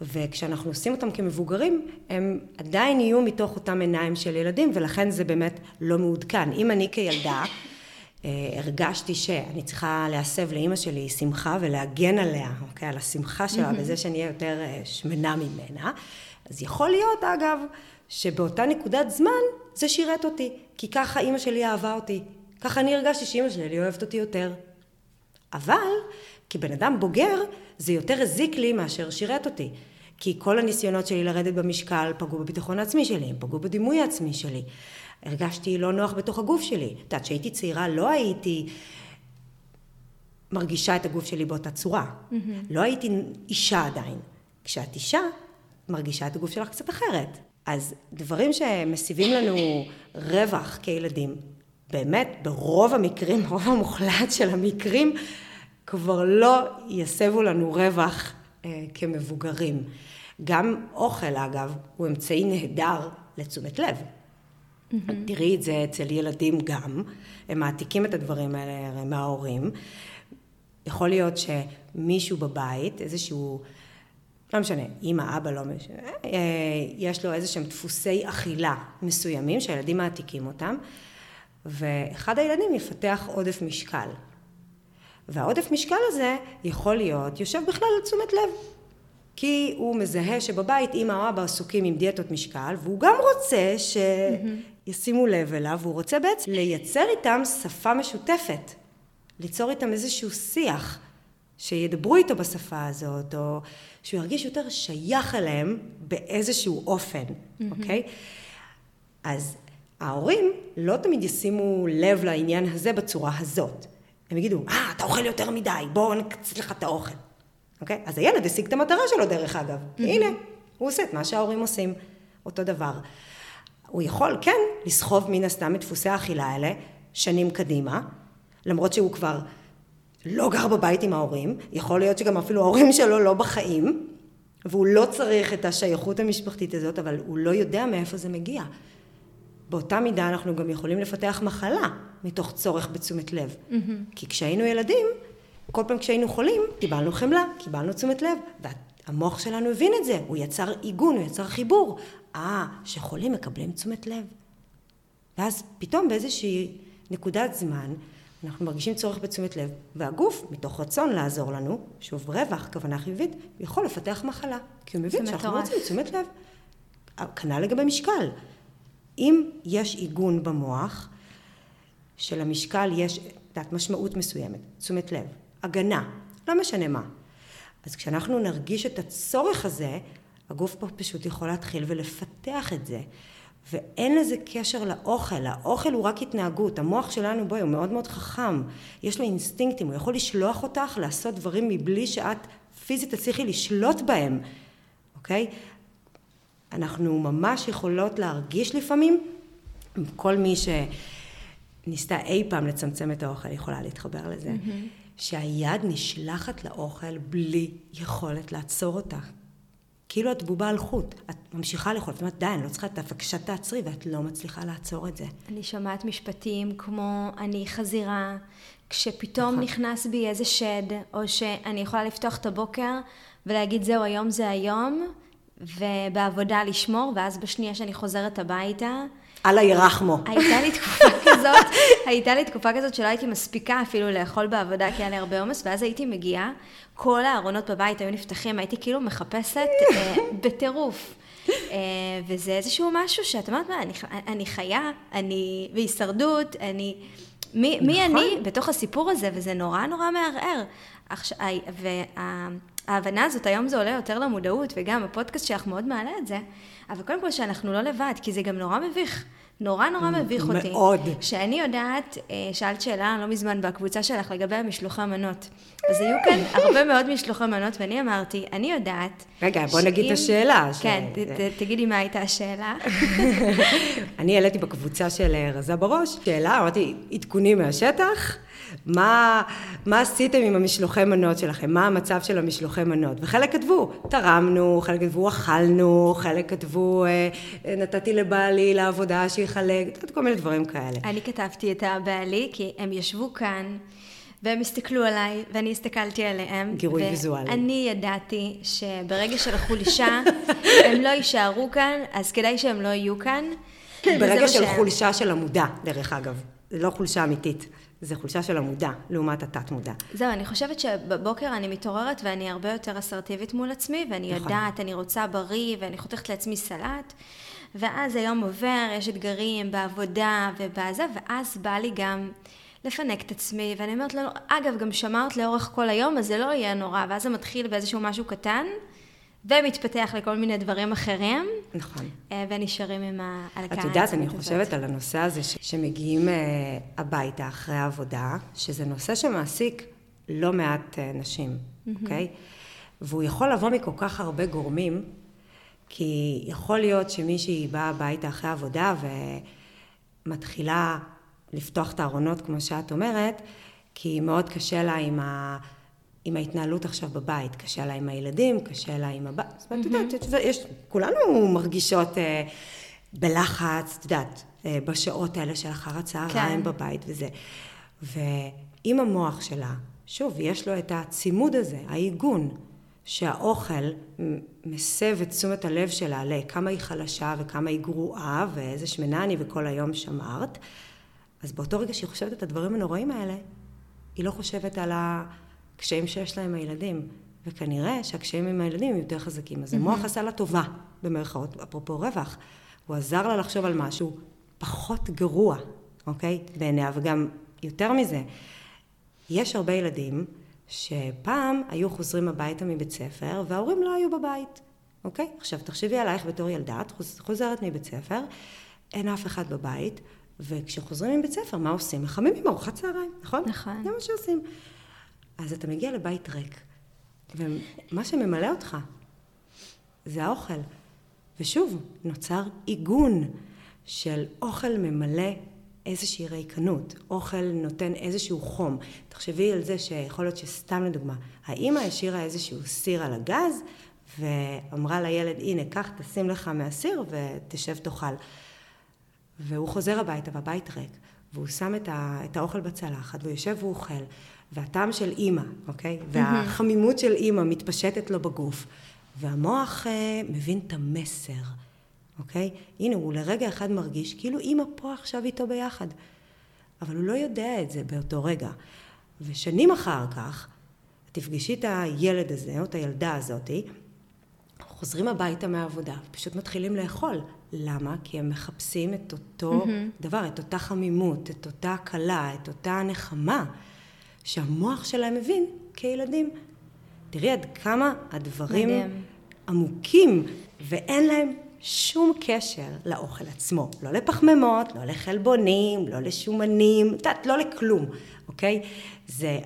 וכשאנחנו עושים אותם כמבוגרים, הם עדיין יהיו מתוך אותם עיניים של ילדים, ולכן זה באמת לא מעודכן. אם אני כילדה אה, הרגשתי שאני צריכה להסב לאימא שלי שמחה ולהגן עליה, אוקיי? על השמחה שלה, בזה שאני אהיה יותר אה, שמנה ממנה, אז יכול להיות, אגב, שבאותה נקודת זמן זה שירת אותי, כי ככה אימא שלי אהבה אותי, ככה אני הרגשתי שאימא שלי אוהבת אותי יותר. אבל כבן אדם בוגר, זה יותר הזיק לי מאשר שירת אותי. כי כל הניסיונות שלי לרדת במשקל פגעו בביטחון העצמי שלי, הם פגעו בדימוי העצמי שלי. הרגשתי לא נוח בתוך הגוף שלי. את יודעת, כשהייתי צעירה לא הייתי מרגישה את הגוף שלי באותה צורה. Mm-hmm. לא הייתי אישה עדיין. כשאת אישה, מרגישה את הגוף שלך קצת אחרת. אז דברים שמסיבים לנו רווח כילדים, באמת ברוב המקרים, ברוב המוחלט של המקרים, כבר לא יסבו לנו רווח אה, כמבוגרים. גם אוכל אגב הוא אמצעי נהדר לתשומת לב. Mm-hmm. תראי את זה אצל ילדים גם, הם מעתיקים את הדברים האלה מההורים. יכול להיות שמישהו בבית, איזשהו, לא משנה, אמא, אבא, לא משנה, אה, יש לו איזה שהם דפוסי אכילה מסוימים שהילדים מעתיקים אותם, ואחד הילדים יפתח עודף משקל. והעודף משקל הזה יכול להיות יושב בכלל על תשומת לב. כי הוא מזהה שבבית אמא או אבא עסוקים עם דיאטות משקל, והוא גם רוצה שישימו לב אליו, והוא רוצה בעצם לייצר איתם שפה משותפת, ליצור איתם איזשהו שיח, שידברו איתו בשפה הזאת, או שהוא ירגיש יותר שייך אליהם באיזשהו אופן, אוקיי? אז ההורים לא תמיד ישימו לב לעניין הזה בצורה הזאת. הם יגידו, אה, אתה אוכל יותר מדי, בואו נקצץ לך את האוכל. אוקיי? אז הילד השיג את המטרה שלו דרך אגב. Mm-hmm. הנה, הוא עושה את מה שההורים עושים. אותו דבר. הוא יכול, כן, לסחוב מן הסתם את דפוסי האכילה האלה שנים קדימה, למרות שהוא כבר לא גר בבית עם ההורים, יכול להיות שגם אפילו ההורים שלו לא בחיים, והוא לא צריך את השייכות המשפחתית הזאת, אבל הוא לא יודע מאיפה זה מגיע. באותה מידה אנחנו גם יכולים לפתח מחלה מתוך צורך בתשומת לב. Mm-hmm. כי כשהיינו ילדים, כל פעם כשהיינו חולים, קיבלנו חמלה, קיבלנו תשומת לב, והמוח שלנו הבין את זה, הוא יצר עיגון, הוא יצר חיבור. אה, שחולים מקבלים תשומת לב. ואז פתאום באיזושהי נקודת זמן, אנחנו מרגישים צורך בתשומת לב, והגוף, מתוך רצון לעזור לנו, שוב רווח, כוונה חיובית, יכול לפתח מחלה. כי הוא מבין שאנחנו רוצים תשומת לב. כנ"ל לגבי משקל. אם יש עיגון במוח, שלמשקל יש, יודעת, משמעות מסוימת, תשומת לב, הגנה, לא משנה מה. אז כשאנחנו נרגיש את הצורך הזה, הגוף פה פשוט יכול להתחיל ולפתח את זה. ואין לזה קשר לאוכל, האוכל הוא רק התנהגות, המוח שלנו בואי הוא מאוד מאוד חכם, יש לו אינסטינקטים, הוא יכול לשלוח אותך לעשות דברים מבלי שאת פיזית תצליחי לשלוט בהם, אוקיי? אנחנו ממש יכולות להרגיש לפעמים, כל מי שניסתה אי פעם לצמצם את האוכל יכולה להתחבר לזה, mm-hmm. שהיד נשלחת לאוכל בלי יכולת לעצור אותה. כאילו את בובה על חוט, את ממשיכה לאכול, זאת אומרת, די, אני לא צריכה בבקשה תעצרי, ואת לא מצליחה לעצור את זה. אני שומעת משפטים כמו אני חזירה, כשפתאום נכון. נכנס בי איזה שד, או שאני יכולה לפתוח את הבוקר ולהגיד זהו, היום זה היום, ובעבודה לשמור, ואז בשנייה שאני חוזרת הביתה, אללה ירחמו. הייתה לי תקופה כזאת, הייתה לי תקופה כזאת שלא הייתי מספיקה אפילו לאכול בעבודה, כי היה לי הרבה עומס, ואז הייתי מגיעה, כל הארונות בבית היו נפתחים, הייתי כאילו מחפשת אה, בטירוף. אה, וזה איזשהו משהו שאת אומרת, מה, אני, אני חיה, אני בהישרדות, אני... מי, נכון. מי אני בתוך הסיפור הזה, וזה נורא נורא מערער. וההבנה הזאת, היום זה עולה יותר למודעות, וגם הפודקאסט שלך מאוד מעלה את זה, אבל קודם כל שאנחנו לא לבד, כי זה גם נורא מביך. נורא נורא מביך אותי. מאוד. שאני יודעת, אה, שאלת שאלה לא מזמן בקבוצה שלך לגבי המשלוחי מנות. אז היו כאן הרבה מאוד משלוחי מנות, ואני אמרתי, אני יודעת... רגע, בוא נגיד את השאלה. כן, תגידי מה הייתה השאלה. אני העליתי בקבוצה של אה, רזה בראש, שאלה, אמרתי, עדכונים מהשטח. מה, מה עשיתם עם המשלוחי מנות שלכם? מה המצב של המשלוחי מנות? וחלק כתבו, תרמנו, חלק כתבו, אכלנו, חלק כתבו, אה, נתתי לבעלי לעבודה שיחלק, כל מיני דברים כאלה. אני כתבתי את הבעלי, כי הם ישבו כאן. והם הסתכלו עליי, ואני הסתכלתי עליהם. גירוי ויזואלי. ואני ידעתי שברגע של החולשה, הם לא יישארו כאן, אז כדאי שהם לא יהיו כאן. ברגע של חולשה של המודע, דרך אגב. זה לא חולשה אמיתית. זה חולשה של המודע, לעומת התת-מודע. זהו, אני חושבת שבבוקר אני מתעוררת ואני הרבה יותר אסרטיבית מול עצמי, ואני נכון. יודעת, אני רוצה בריא, ואני חותכת לעצמי סלט, ואז היום עובר, יש אתגרים בעבודה ובזה, ואז בא לי גם לפנק את עצמי, ואני אומרת לו, אגב, גם שמרת לאורך כל היום, אז זה לא יהיה נורא, ואז זה מתחיל באיזשהו משהו קטן, ומתפתח לכל מיני דברים אחרים. נכון. אה, ונשארים עם ה... את יודעת, אני חושבת על הנושא הזה ש... שמגיעים uh, הביתה אחרי העבודה, שזה נושא שמעסיק לא מעט uh, נשים, אוקיי? Mm-hmm. Okay? והוא יכול לבוא מכל כך הרבה גורמים, כי יכול להיות שמישהי באה הביתה אחרי עבודה ומתחילה לפתוח את הארונות, כמו שאת אומרת, כי מאוד קשה לה עם, ה... עם ההתנהלות עכשיו בבית, קשה לה עם הילדים, קשה לה עם הבית, זאת אומרת, את יודעת, יש, כולנו מרגישות אה, בלחץ, את יודעת, אה, בשעות האלה של אחר הצהריים כן. בבית וזה. ואם המוח שלה, שוב, יש לו את הצימוד הזה, העיגון, שהאוכל מסב את תשומת הלב שלה לכמה היא חלשה וכמה היא גרועה ואיזה שמנה אני וכל היום שמרת, אז באותו רגע שהיא חושבת את הדברים הנוראים האלה, היא לא חושבת על הקשיים שיש לה עם הילדים. וכנראה שהקשיים עם הילדים הם יותר חזקים. אז המוח עשה לה טובה, במרכאות, אפרופו רווח. הוא עזר לה לחשוב על משהו פחות גרוע, אוקיי? בעיניה, וגם יותר מזה, יש הרבה ילדים שפעם היו חוזרים הביתה מבית ספר וההורים לא היו בבית, אוקיי? עכשיו תחשבי עלייך בתור ילדה, את חוז- חוזרת מבית ספר, אין אף אחד בבית, וכשחוזרים מבית ספר, מה עושים? מחממים ארוחת צהריים, נכון? נכון. זה מה שעושים. אז אתה מגיע לבית ריק, ומה שממלא אותך זה האוכל. ושוב, נוצר עיגון של אוכל ממלא איזושהי ריקנות, אוכל נותן איזשהו חום. תחשבי על זה שיכול להיות שסתם לדוגמה, האימא השאירה איזשהו סיר על הגז ואמרה לילד, הנה, קח, תשים לך מהסיר ותשב תאכל. והוא חוזר הביתה והבית ריק, והוא שם את, ה, את האוכל בצלחת, והוא יושב והוא אוכל, והטעם של אימא, אוקיי? והחמימות של אימא מתפשטת לו בגוף, והמוח אה, מבין את המסר, אוקיי? הנה, הוא לרגע אחד מרגיש כאילו אימא פה עכשיו איתו ביחד, אבל הוא לא יודע את זה באותו רגע. ושנים אחר כך, תפגשי את הילד הזה, או את הילדה הזאתי, חוזרים הביתה מהעבודה, פשוט מתחילים לאכול. למה? כי הם מחפשים את אותו mm-hmm. דבר, את אותה חמימות, את אותה הקלה, את אותה נחמה, שהמוח שלהם מבין כילדים. תראי עד כמה הדברים מדהים. עמוקים, ואין להם שום קשר לאוכל עצמו. לא לפחמימות, לא לחלבונים, לא לשומנים, את יודעת, לא לכלום, אוקיי? זה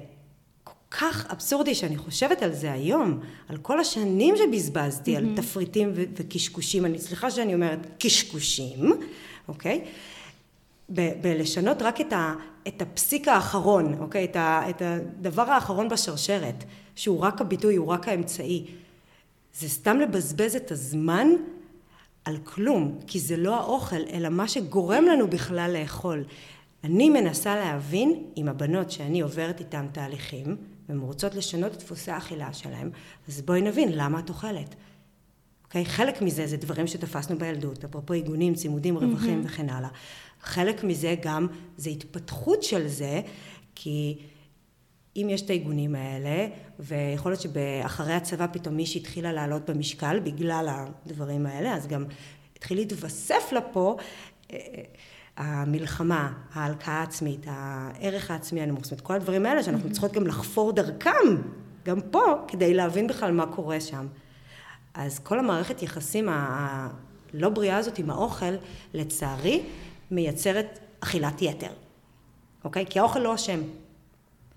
כל כך אבסורדי שאני חושבת על זה היום, על כל השנים שבזבזתי על תפריטים ו- וקשקושים, אני סליחה שאני אומרת קשקושים, אוקיי? ב- בלשנות רק את, ה, את הפסיק האחרון, אוקיי? את, ה, את הדבר האחרון בשרשרת, שהוא רק הביטוי, הוא רק האמצעי. זה סתם לבזבז את הזמן על כלום, כי זה לא האוכל, אלא מה שגורם לנו בכלל לאכול. אני מנסה להבין עם הבנות שאני עוברת איתן תהליכים, והן רוצות לשנות את דפוסי האכילה שלהן, אז בואי נבין למה את אוכלת. אוקיי? חלק מזה זה דברים שתפסנו בילדות, אפרופו עיגונים, צימודים, רווחים mm-hmm. וכן הלאה. חלק מזה גם זה התפתחות של זה, כי אם יש את העיגונים האלה, ויכול להיות שאחרי הצבא פתאום מישהי התחילה לעלות במשקל בגלל הדברים האלה, אז גם התחיל להתווסף לה פה אה, המלחמה, ההלקאה העצמית, הערך העצמי הנמוך, זאת אומרת כל הדברים האלה שאנחנו צריכות גם לחפור דרכם, גם פה, כדי להבין בכלל מה קורה שם. אז כל המערכת יחסים הלא בריאה הזאת עם האוכל, לצערי, מייצרת אכילת יתר, אוקיי? כי האוכל לא אשם.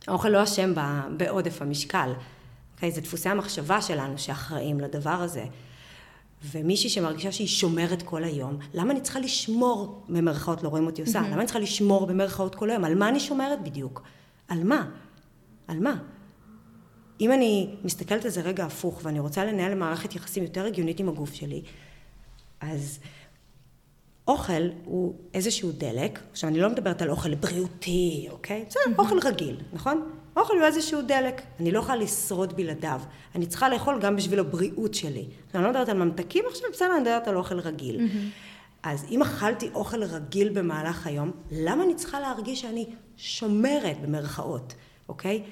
האוכל לא אשם בעודף המשקל, אוקיי? זה דפוסי המחשבה שלנו שאחראים לדבר הזה. ומישהי שמרגישה שהיא שומרת כל היום, למה אני צריכה לשמור, במרכאות לא רואים אותי עושה, למה אני צריכה לשמור במרכאות כל היום? על מה אני שומרת בדיוק? על מה? על מה? אם אני מסתכלת על זה רגע הפוך, ואני רוצה לנהל מערכת יחסים יותר הגיונית עם הגוף שלי, אז אוכל הוא איזשהו דלק, עכשיו אני לא מדברת על אוכל בריאותי, אוקיי? זה אוכל רגיל, נכון? אוכל הוא איזשהו דלק, אני לא יכולה לשרוד בלעדיו, אני צריכה לאכול גם בשביל הבריאות שלי. אני לא מדברת על ממתקים עכשיו, בסדר, אני מדברת על אוכל רגיל. אז אם אכלתי אוכל רגיל במהלך היום, למה אני צריכה להרגיש שאני שומרת במרכאות, אוקיי?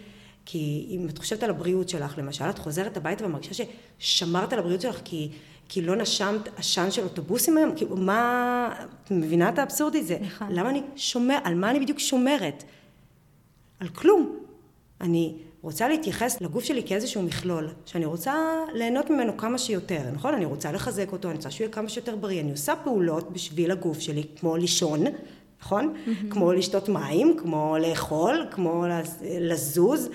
כי אם את חושבת על הבריאות שלך, למשל, את חוזרת הביתה ומרגישה ששמרת על הבריאות שלך כי, כי לא נשמת עשן של אוטובוסים היום, כאילו, מה, את מבינה את האבסורדי? זה, נכון. למה אני שומר, על מה אני בדיוק שומרת? על כלום. אני רוצה להתייחס לגוף שלי כאיזשהו מכלול, שאני רוצה ליהנות ממנו כמה שיותר, נכון? אני רוצה לחזק אותו, אני רוצה שהוא יהיה כמה שיותר בריא. אני עושה פעולות בשביל הגוף שלי, כמו לישון, נכון? Mm-hmm. כמו לשתות מים, כמו לאכול, כמו לז- לזוז,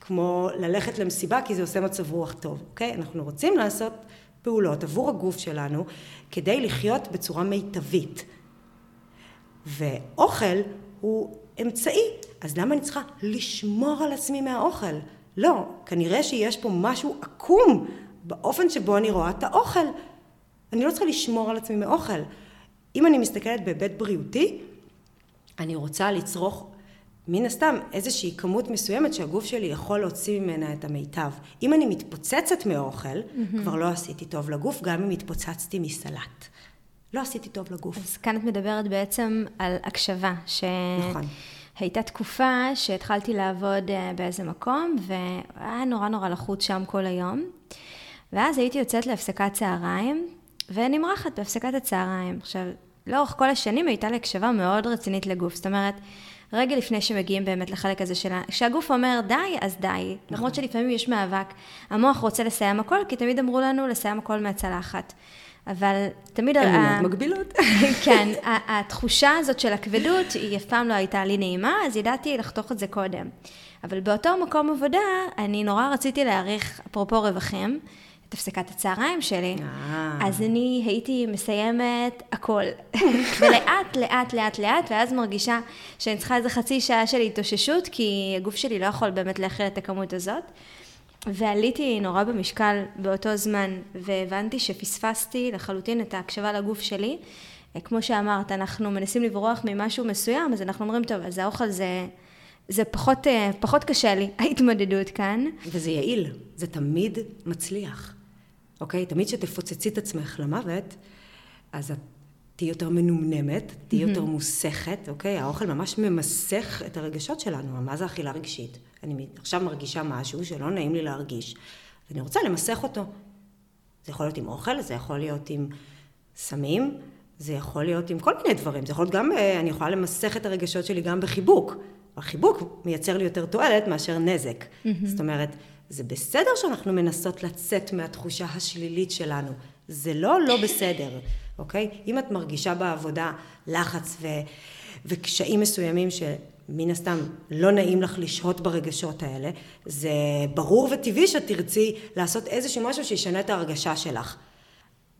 כמו ללכת למסיבה, כי זה עושה מצב רוח טוב, אוקיי? אנחנו רוצים לעשות פעולות עבור הגוף שלנו כדי לחיות בצורה מיטבית. ואוכל הוא אמצעי, אז למה אני צריכה לשמור על עצמי מהאוכל? לא, כנראה שיש פה משהו עקום באופן שבו אני רואה את האוכל. אני לא צריכה לשמור על עצמי מאוכל. אם אני מסתכלת בהיבט בריאותי, אני רוצה לצרוך מן הסתם איזושהי כמות מסוימת שהגוף שלי יכול להוציא ממנה את המיטב. אם אני מתפוצצת מאוכל, mm-hmm. כבר לא עשיתי טוב לגוף, גם אם התפוצצתי מסלט. לא עשיתי טוב לגוף. אז כאן את מדברת בעצם על הקשבה. ש... נכון. הייתה תקופה שהתחלתי לעבוד אה, באיזה מקום, והיה נורא נורא לחוץ שם כל היום. ואז הייתי יוצאת להפסקת צהריים, ונמרחת בהפסקת הצהריים. עכשיו, לאורך כל השנים הייתה לי הקשבה מאוד רצינית לגוף. זאת אומרת, רגע לפני שמגיעים באמת לחלק הזה שלה, כשהגוף אומר די, אז די. נכון. למרות שלפעמים יש מאבק. המוח רוצה לסיים הכל, כי תמיד אמרו לנו לסיים הכל מהצלחת. אבל תמיד... אמונות מגבילות. כן, התחושה הזאת של הכבדות, היא אף פעם לא הייתה לי נעימה, אז ידעתי לחתוך את זה קודם. אבל באותו מקום עבודה, אני נורא רציתי להעריך, אפרופו רווחים, את הפסקת הצהריים שלי. אה. אז אני הייתי מסיימת הכל. ולאט, לאט, לאט, לאט, ואז מרגישה שאני צריכה איזה חצי שעה של התאוששות, כי הגוף שלי לא יכול באמת להכיל את הכמות הזאת. ועליתי נורא במשקל באותו זמן, והבנתי שפספסתי לחלוטין את ההקשבה לגוף שלי. כמו שאמרת, אנחנו מנסים לברוח ממשהו מסוים, אז אנחנו אומרים, טוב, אז האוכל זה, זה פחות, פחות קשה לי, ההתמודדות כאן. וזה יעיל, זה תמיד מצליח. אוקיי? תמיד כשתפוצצי את עצמך למוות, אז את תהיי יותר מנומנמת, תהיי יותר מוסכת, אוקיי? האוכל ממש ממסך את הרגשות שלנו. מה זה אכילה רגשית? אני עכשיו מרגישה משהו שלא נעים לי להרגיש, ואני רוצה למסך אותו. זה יכול להיות עם אוכל, זה יכול להיות עם סמים, זה יכול להיות עם כל מיני דברים. זה יכול להיות גם, אה, אני יכולה למסך את הרגשות שלי גם בחיבוק. החיבוק מייצר לי יותר תועלת מאשר נזק. Mm-hmm. זאת אומרת, זה בסדר שאנחנו מנסות לצאת מהתחושה השלילית שלנו. זה לא לא בסדר, אוקיי? אם את מרגישה בעבודה לחץ ו... וקשיים מסוימים שמן הסתם לא נעים לך לשהות ברגשות האלה, זה ברור וטבעי שתרצי לעשות איזשהו משהו שישנה את ההרגשה שלך.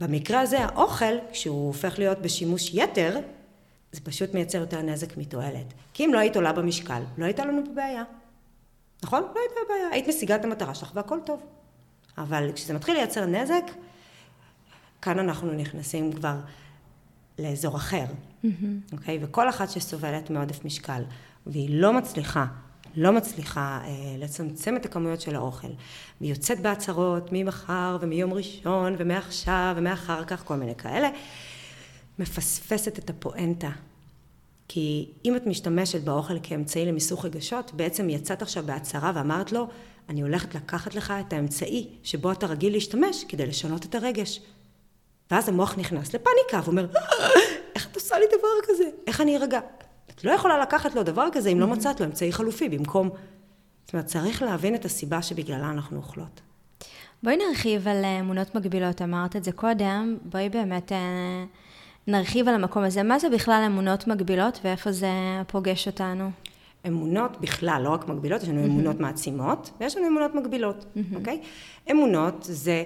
במקרה הזה האוכל, כשהוא הופך להיות בשימוש יתר, זה פשוט מייצר יותר נזק מתועלת. כי אם לא היית עולה במשקל, לא הייתה לנו פה בעיה. נכון? לא הייתה בעיה. היית משיגה את המטרה שלך והכל טוב. אבל כשזה מתחיל לייצר נזק, כאן אנחנו נכנסים כבר לאזור אחר, mm-hmm. אוקיי? וכל אחת שסובלת מעודף משקל, והיא לא מצליחה, לא מצליחה אה, לצמצם את הכמויות של האוכל, והיא יוצאת בהצהרות ממחר ומיום ראשון ומעכשיו ומאחר כך, כל מיני כאלה, מפספסת את הפואנטה כי אם את משתמשת באוכל כאמצעי למיסוך רגשות, בעצם יצאת עכשיו בהצהרה ואמרת לו, אני הולכת לקחת לך את האמצעי שבו אתה רגיל להשתמש כדי לשנות את הרגש. ואז המוח נכנס לפאניקה ואומר, איך את עושה לי דבר כזה? איך אני ארגע? את לא יכולה לקחת לו דבר כזה אם לא מצאת לו אמצעי חלופי במקום... זאת אומרת, צריך להבין את הסיבה שבגללה אנחנו אוכלות. בואי נרחיב על אמונות מגבילות, אמרת את זה קודם, בואי באמת... נרחיב על המקום הזה. מה זה בכלל אמונות מגבילות ואיפה זה פוגש אותנו? אמונות בכלל, לא רק מגבילות, יש לנו אמונות מעצימות ויש לנו אמונות מגבילות, אוקיי? אמונות זה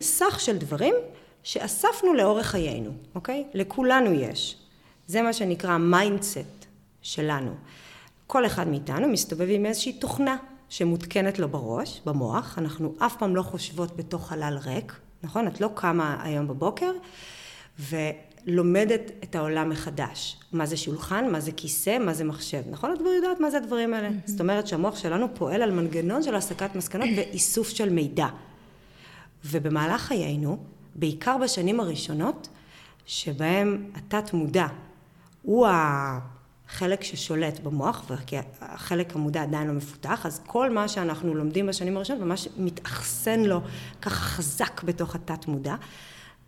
סך של דברים שאספנו לאורך חיינו, אוקיי? לכולנו יש. זה מה שנקרא מיינדסט שלנו. כל אחד מאיתנו מסתובב עם איזושהי תוכנה שמותקנת לו בראש, במוח, אנחנו אף פעם לא חושבות בתוך חלל ריק, נכון? את לא קמה היום בבוקר, ו... לומדת את העולם מחדש. מה זה שולחן, מה זה כיסא, מה זה מחשב. נכון? את כבר יודעת מה זה הדברים האלה. Mm-hmm. זאת אומרת שהמוח שלנו פועל על מנגנון של הסקת מסקנות ואיסוף של מידע. ובמהלך חיינו, בעיקר בשנים הראשונות, שבהם התת מודע הוא החלק ששולט במוח, כי החלק המודע עדיין לא מפותח, אז כל מה שאנחנו לומדים בשנים הראשונות ממש מתאכסן לו ככה חזק בתוך התת מודע.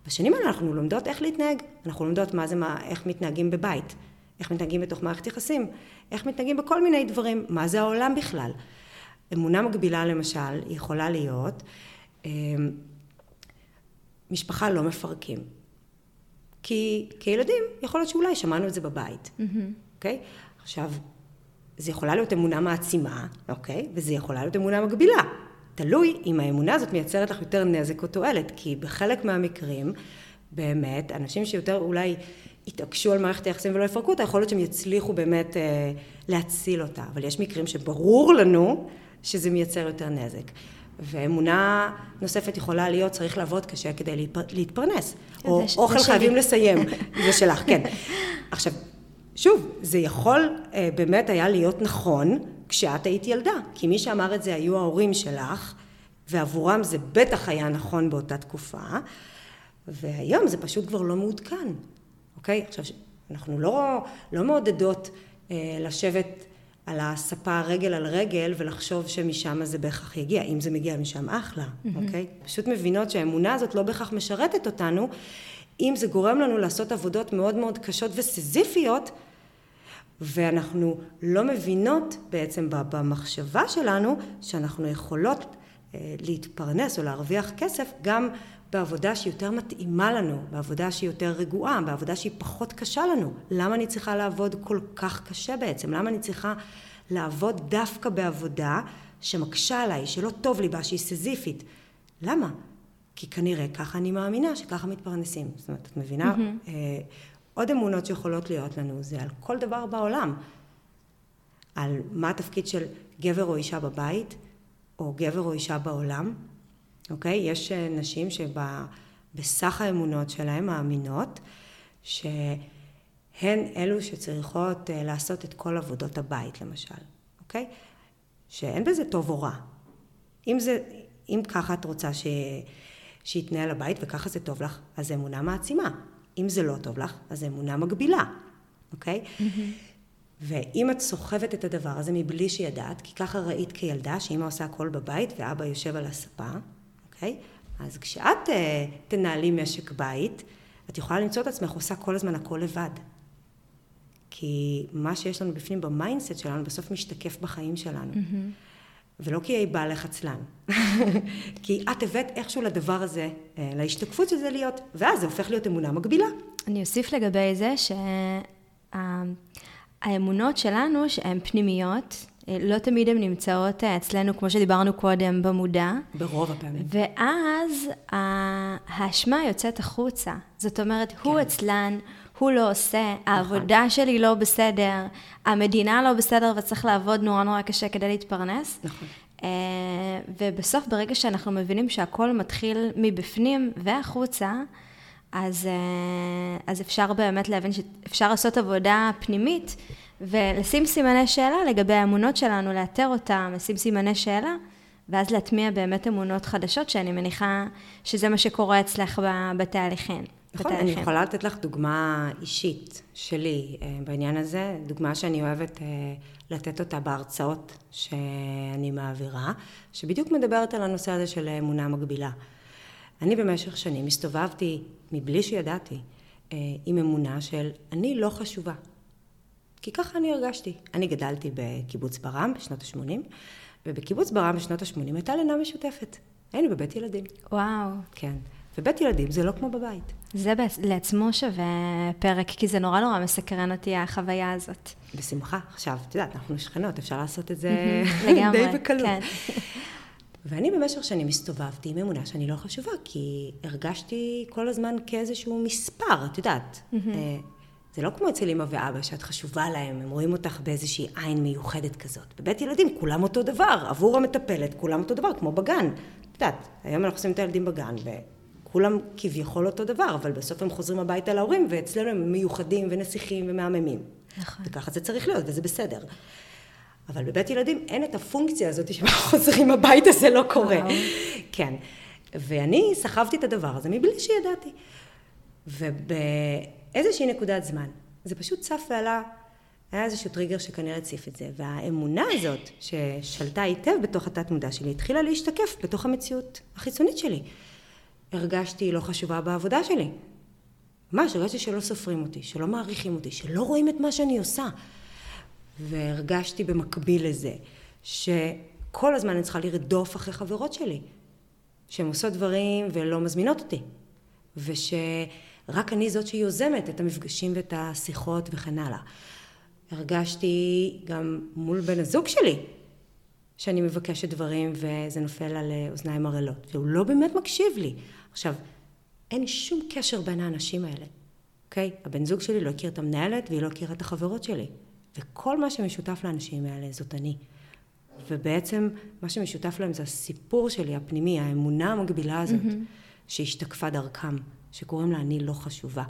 בשנים האלה אנחנו לומדות איך להתנהג, אנחנו לומדות מה זה מה, איך מתנהגים בבית, איך מתנהגים בתוך מערכת יחסים, איך מתנהגים בכל מיני דברים, מה זה העולם בכלל. אמונה מגבילה למשל יכולה להיות, אמ, משפחה לא מפרקים. כי כילדים יכול להיות שאולי שמענו את זה בבית, אוקיי? Mm-hmm. Okay? עכשיו, זה יכולה להיות אמונה מעצימה, אוקיי? Okay? וזה יכולה להיות אמונה מגבילה. תלוי אם האמונה הזאת מייצרת לך יותר נזק או תועלת, כי בחלק מהמקרים, באמת, אנשים שיותר אולי יתעקשו על מערכת היחסים ולא יפרקו אותה, יכול להיות שהם יצליחו באמת אה, להציל אותה, אבל יש מקרים שברור לנו שזה מייצר יותר נזק. ואמונה נוספת יכולה להיות, צריך לעבוד קשה כדי להתפר, להתפרנס. או זה, אוכל חייבים. לסיים, זה שלך, כן. עכשיו, שוב, זה יכול אה, באמת היה להיות נכון כשאת היית ילדה, כי מי שאמר את זה היו ההורים שלך, ועבורם זה בטח היה נכון באותה תקופה, והיום זה פשוט כבר לא מעודכן, אוקיי? עכשיו, אנחנו לא, לא מעודדות אה, לשבת על הספה רגל על רגל ולחשוב שמשם זה בהכרח יגיע, אם זה מגיע משם אחלה, אוקיי? פשוט מבינות שהאמונה הזאת לא בהכרח משרתת אותנו, אם זה גורם לנו לעשות עבודות מאוד מאוד קשות וסיזיפיות, ואנחנו לא מבינות בעצם במחשבה שלנו שאנחנו יכולות אה, להתפרנס או להרוויח כסף גם בעבודה שהיא יותר מתאימה לנו, בעבודה שהיא יותר רגועה, בעבודה שהיא פחות קשה לנו. למה אני צריכה לעבוד כל כך קשה בעצם? למה אני צריכה לעבוד דווקא בעבודה שמקשה עליי, שלא טוב לי בה, שהיא סיזיפית? למה? כי כנראה ככה אני מאמינה שככה מתפרנסים. זאת אומרת, את מבינה? Mm-hmm. עוד אמונות שיכולות להיות לנו זה על כל דבר בעולם. על מה התפקיד של גבר או אישה בבית, או גבר או אישה בעולם. אוקיי? יש אה, נשים שבסך האמונות שלהן מאמינות שהן אלו שצריכות אה, לעשות את כל עבודות הבית למשל, אוקיי? שאין בזה טוב או רע. אם זה, אם ככה את רוצה ש... שיתנהל הבית וככה זה טוב לך, אז זה אמונה מעצימה. אם זה לא טוב לך, אז אמונה מגבילה, אוקיי? Mm-hmm. ואם את סוחבת את הדבר הזה מבלי שידעת, כי ככה ראית כילדה שאמא עושה הכל בבית ואבא יושב על הספה, אוקיי? אז כשאת uh, תנהלי משק בית, את יכולה למצוא את עצמך עושה כל הזמן הכל לבד. כי מה שיש לנו בפנים ב mindset שלנו בסוף משתקף בחיים שלנו. Mm-hmm. ולא כי היא בעלך עצלן. כי את הבאת איכשהו לדבר הזה, אה, להשתקפות של זה להיות, ואז זה הופך להיות אמונה מגבילה. אני אוסיף לגבי זה שהאמונות שלנו, שהן פנימיות, אה, לא תמיד הן נמצאות אה, אצלנו, כמו שדיברנו קודם, במודע. ברוב הפעמים. ואז האשמה יוצאת החוצה. זאת אומרת, כן. הוא עצלן, הוא לא עושה, נכון. העבודה שלי לא בסדר, המדינה לא בסדר וצריך לעבוד נורא נורא קשה כדי להתפרנס. נכון. Uh, ובסוף, ברגע שאנחנו מבינים שהכל מתחיל מבפנים והחוצה, אז, uh, אז אפשר באמת להבין שאפשר לעשות עבודה פנימית ולשים סימני שאלה לגבי האמונות שלנו, לאתר אותם, לשים סימני שאלה, ואז להטמיע באמת אמונות חדשות, שאני מניחה שזה מה שקורה אצלך בתהליכים. נכון, אני יכולה לתת לך דוגמה אישית שלי אה, בעניין הזה, דוגמה שאני אוהבת אה, לתת אותה בהרצאות שאני מעבירה, שבדיוק מדברת על הנושא הזה של אמונה מגבילה. אני במשך שנים הסתובבתי, מבלי שידעתי, אה, עם אמונה של אני לא חשובה. כי ככה אני הרגשתי. אני גדלתי בקיבוץ ברם בשנות ה-80, ובקיבוץ ברם בשנות ה-80 הייתה לינה משותפת. היינו בבית ילדים. וואו. כן. ובית ילדים זה לא כמו בבית. זה לעצמו שווה פרק, כי זה נורא נורא מסקרן אותי החוויה הזאת. בשמחה. עכשיו, את יודעת, אנחנו שכנות, אפשר לעשות את זה די בקלות. כן. ואני במשך שנים הסתובבתי עם אמונה שאני לא חשובה, כי הרגשתי כל הזמן כאיזשהו מספר, את יודעת. אה, זה לא כמו אצל אמא ואבא, שאת חשובה להם, הם רואים אותך באיזושהי עין מיוחדת כזאת. בבית ילדים כולם אותו דבר, עבור המטפלת כולם אותו דבר, כמו בגן. את יודעת, היום אנחנו עושים את הילדים בגן, כולם כביכול אותו דבר, אבל בסוף הם חוזרים הביתה להורים, ואצלנו הם מיוחדים ונסיכים ומהממים. נכון. וככה זה צריך להיות, וזה בסדר. אבל בבית ילדים אין את הפונקציה הזאת שבה חוזרים הביתה, זה לא קורה. וואו. כן. ואני סחבתי את הדבר הזה מבלי שידעתי. ובאיזושהי נקודת זמן, זה פשוט צף ועלה, היה איזשהו טריגר שכנראה הציף את זה, והאמונה הזאת, ששלטה היטב בתוך התת מודע שלי, התחילה להשתקף בתוך המציאות החיצונית שלי. הרגשתי לא חשובה בעבודה שלי. ממש, הרגשתי שלא סופרים אותי, שלא מעריכים אותי, שלא רואים את מה שאני עושה. והרגשתי במקביל לזה, שכל הזמן אני צריכה לרדוף אחרי חברות שלי, שהן עושות דברים ולא מזמינות אותי, ושרק אני זאת שיוזמת את המפגשים ואת השיחות וכן הלאה. הרגשתי גם מול בן הזוג שלי, שאני מבקשת דברים וזה נופל על אה, אוזניים ערלות, והוא לא באמת מקשיב לי. עכשיו, אין שום קשר בין האנשים האלה, אוקיי? הבן זוג שלי לא הכיר את המנהלת והיא לא הכירה את החברות שלי. וכל מה שמשותף לאנשים האלה זאת אני. ובעצם מה שמשותף להם זה הסיפור שלי הפנימי, האמונה המקבילה הזאת, mm-hmm. שהשתקפה דרכם, שקוראים לה אני לא חשובה.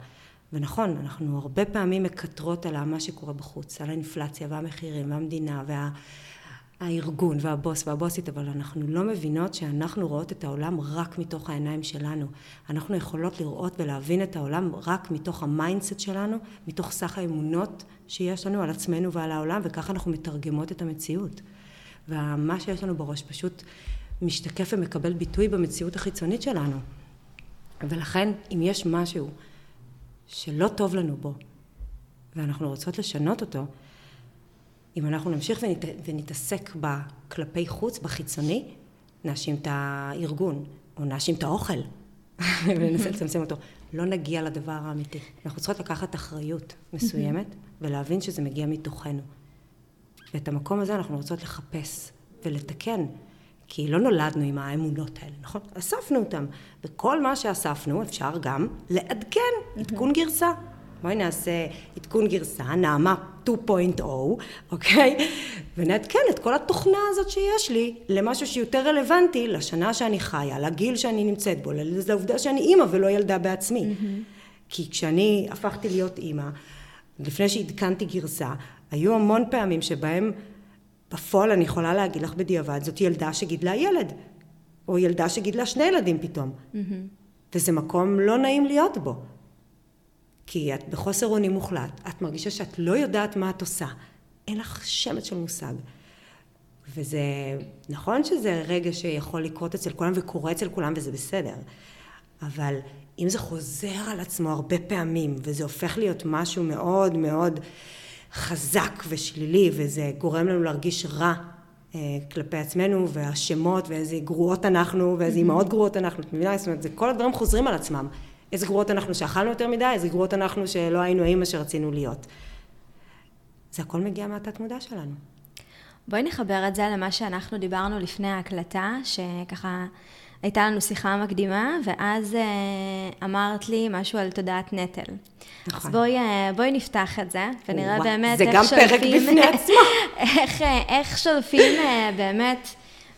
ונכון, אנחנו הרבה פעמים מקטרות על מה שקורה בחוץ, על האינפלציה והמחירים והמדינה והארגון וה... והבוס והבוסית, אבל אנחנו לא מבינות שאנחנו רואות את העולם רק מתוך העיניים שלנו. אנחנו יכולות לראות ולהבין את העולם רק מתוך ה mindset שלנו, מתוך סך האמונות שיש לנו על עצמנו ועל העולם, וככה אנחנו מתרגמות את המציאות. ומה שיש לנו בראש פשוט משתקף ומקבל ביטוי במציאות החיצונית שלנו. ולכן, אם יש משהו שלא טוב לנו בו, ואנחנו רוצות לשנות אותו, אם אנחנו נמשיך ונת... ונתעסק בכלפי חוץ, בחיצוני, נאשים את הארגון, או נאשים את האוכל, וננסה לצמצם אותו. לא נגיע לדבר האמיתי. אנחנו צריכות לקחת אחריות מסוימת, ולהבין שזה מגיע מתוכנו. ואת המקום הזה אנחנו רוצות לחפש ולתקן. כי לא נולדנו עם האמונות האלה, נכון? אספנו אותם. וכל מה שאספנו אפשר גם לעדכן, עדכון גרסה. בואי נעשה עדכון גרסה, נעמה 2.0, אוקיי? ונעדכן את כל התוכנה הזאת שיש לי למשהו שיותר רלוונטי לשנה שאני חיה, לגיל שאני נמצאת בו, לעובדה שאני אימא ולא ילדה בעצמי. כי כשאני הפכתי להיות אימא, לפני שעדכנתי גרסה, היו המון פעמים שבהם בפועל אני יכולה להגיד לך בדיעבד, זאת ילדה שגידלה ילד, או ילדה שגידלה שני ילדים פתאום. Mm-hmm. וזה מקום לא נעים להיות בו. כי את בחוסר אונים מוחלט, את מרגישה שאת לא יודעת מה את עושה, אין לך שמץ של מושג. וזה, נכון שזה רגע שיכול לקרות אצל כולם וקורה אצל כולם וזה בסדר, אבל אם זה חוזר על עצמו הרבה פעמים וזה הופך להיות משהו מאוד מאוד חזק ושלילי וזה גורם לנו להרגיש רע אה, כלפי עצמנו והשמות ואיזה גרועות אנחנו ואיזה אימהות גרועות אנחנו, את מבינה? זאת אומרת, זה כל הדברים חוזרים על עצמם. איזה גרועות אנחנו שאכלנו יותר מדי, איזה גרועות אנחנו שלא היינו האימא שרצינו להיות. זה הכל מגיע מהתת מודע שלנו. בואי נחבר את זה למה שאנחנו דיברנו לפני ההקלטה, שככה הייתה לנו שיחה מקדימה, ואז uh, אמרת לי משהו על תודעת נטל. נכון. אז בואי, uh, בואי נפתח את זה, ונראה ווא, באמת איך שולפים... זה גם פרק בפני עצמו. איך, uh, איך שולפים uh, באמת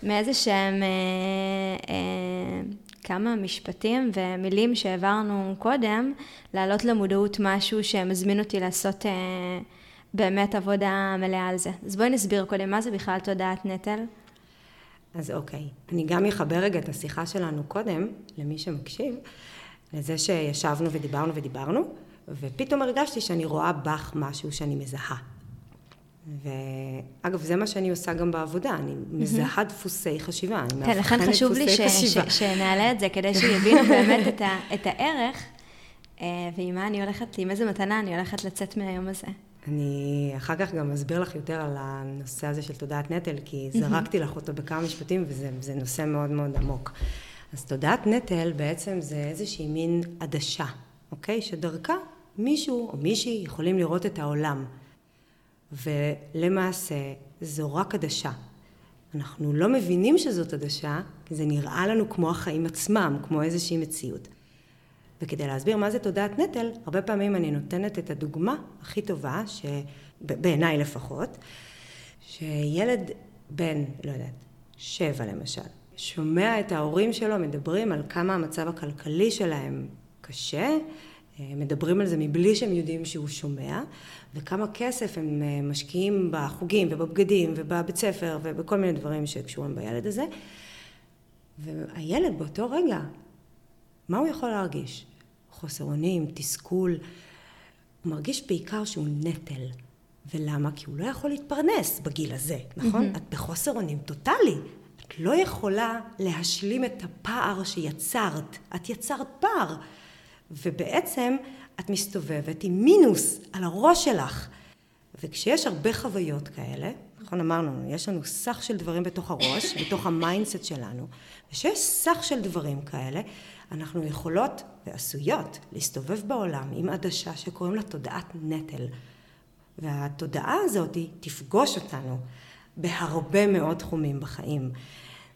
מאיזה שהם uh, uh, כמה משפטים ומילים שהעברנו קודם, להעלות למודעות משהו שמזמין אותי לעשות uh, באמת עבודה מלאה על זה. אז בואי נסביר קודם, מה זה בכלל תודעת נטל? אז אוקיי, אני גם אחבר רגע את השיחה שלנו קודם, למי שמקשיב, לזה שישבנו ודיברנו ודיברנו, ופתאום הרגשתי שאני רואה בך משהו שאני מזהה. ואגב, זה מה שאני עושה גם בעבודה, אני מזהה דפוסי חשיבה, אני כן, לכן חשוב לי ש, ש, שנעלה את זה, כדי שיבינו באמת את, ה, את הערך, אה, ועם מה אני הולכת, עם איזה מתנה אני הולכת לצאת מהיום הזה. אני אחר כך גם אסביר לך יותר על הנושא הזה של תודעת נטל, כי זרקתי לך אותו בכמה משפטים וזה נושא מאוד מאוד עמוק. אז תודעת נטל בעצם זה איזושהי מין עדשה, אוקיי? שדרכה מישהו או מישהי יכולים לראות את העולם. ולמעשה זו רק עדשה. אנחנו לא מבינים שזאת עדשה, כי זה נראה לנו כמו החיים עצמם, כמו איזושהי מציאות. וכדי להסביר מה זה תודעת נטל, הרבה פעמים אני נותנת את הדוגמה הכי טובה, בעיניי לפחות, שילד בן, לא יודעת, שבע למשל, שומע את ההורים שלו מדברים על כמה המצב הכלכלי שלהם קשה, מדברים על זה מבלי שהם יודעים שהוא שומע, וכמה כסף הם משקיעים בחוגים ובבגדים ובבית ספר ובכל מיני דברים שקשורים בילד הזה. והילד באותו רגע מה הוא יכול להרגיש? חוסר אונים, תסכול. הוא מרגיש בעיקר שהוא נטל. ולמה? כי הוא לא יכול להתפרנס בגיל הזה, נכון? Mm-hmm. את בחוסר אונים טוטאלי. את לא יכולה להשלים את הפער שיצרת. את יצרת פער. ובעצם את מסתובבת עם מינוס על הראש שלך. וכשיש הרבה חוויות כאלה, נכון אמרנו, יש לנו סך של דברים בתוך הראש, בתוך ה mindset שלנו, וכשיש סך של דברים כאלה, אנחנו יכולות ועשויות להסתובב בעולם עם עדשה שקוראים לה תודעת נטל. והתודעה הזאת תפגוש אותנו בהרבה מאוד תחומים בחיים.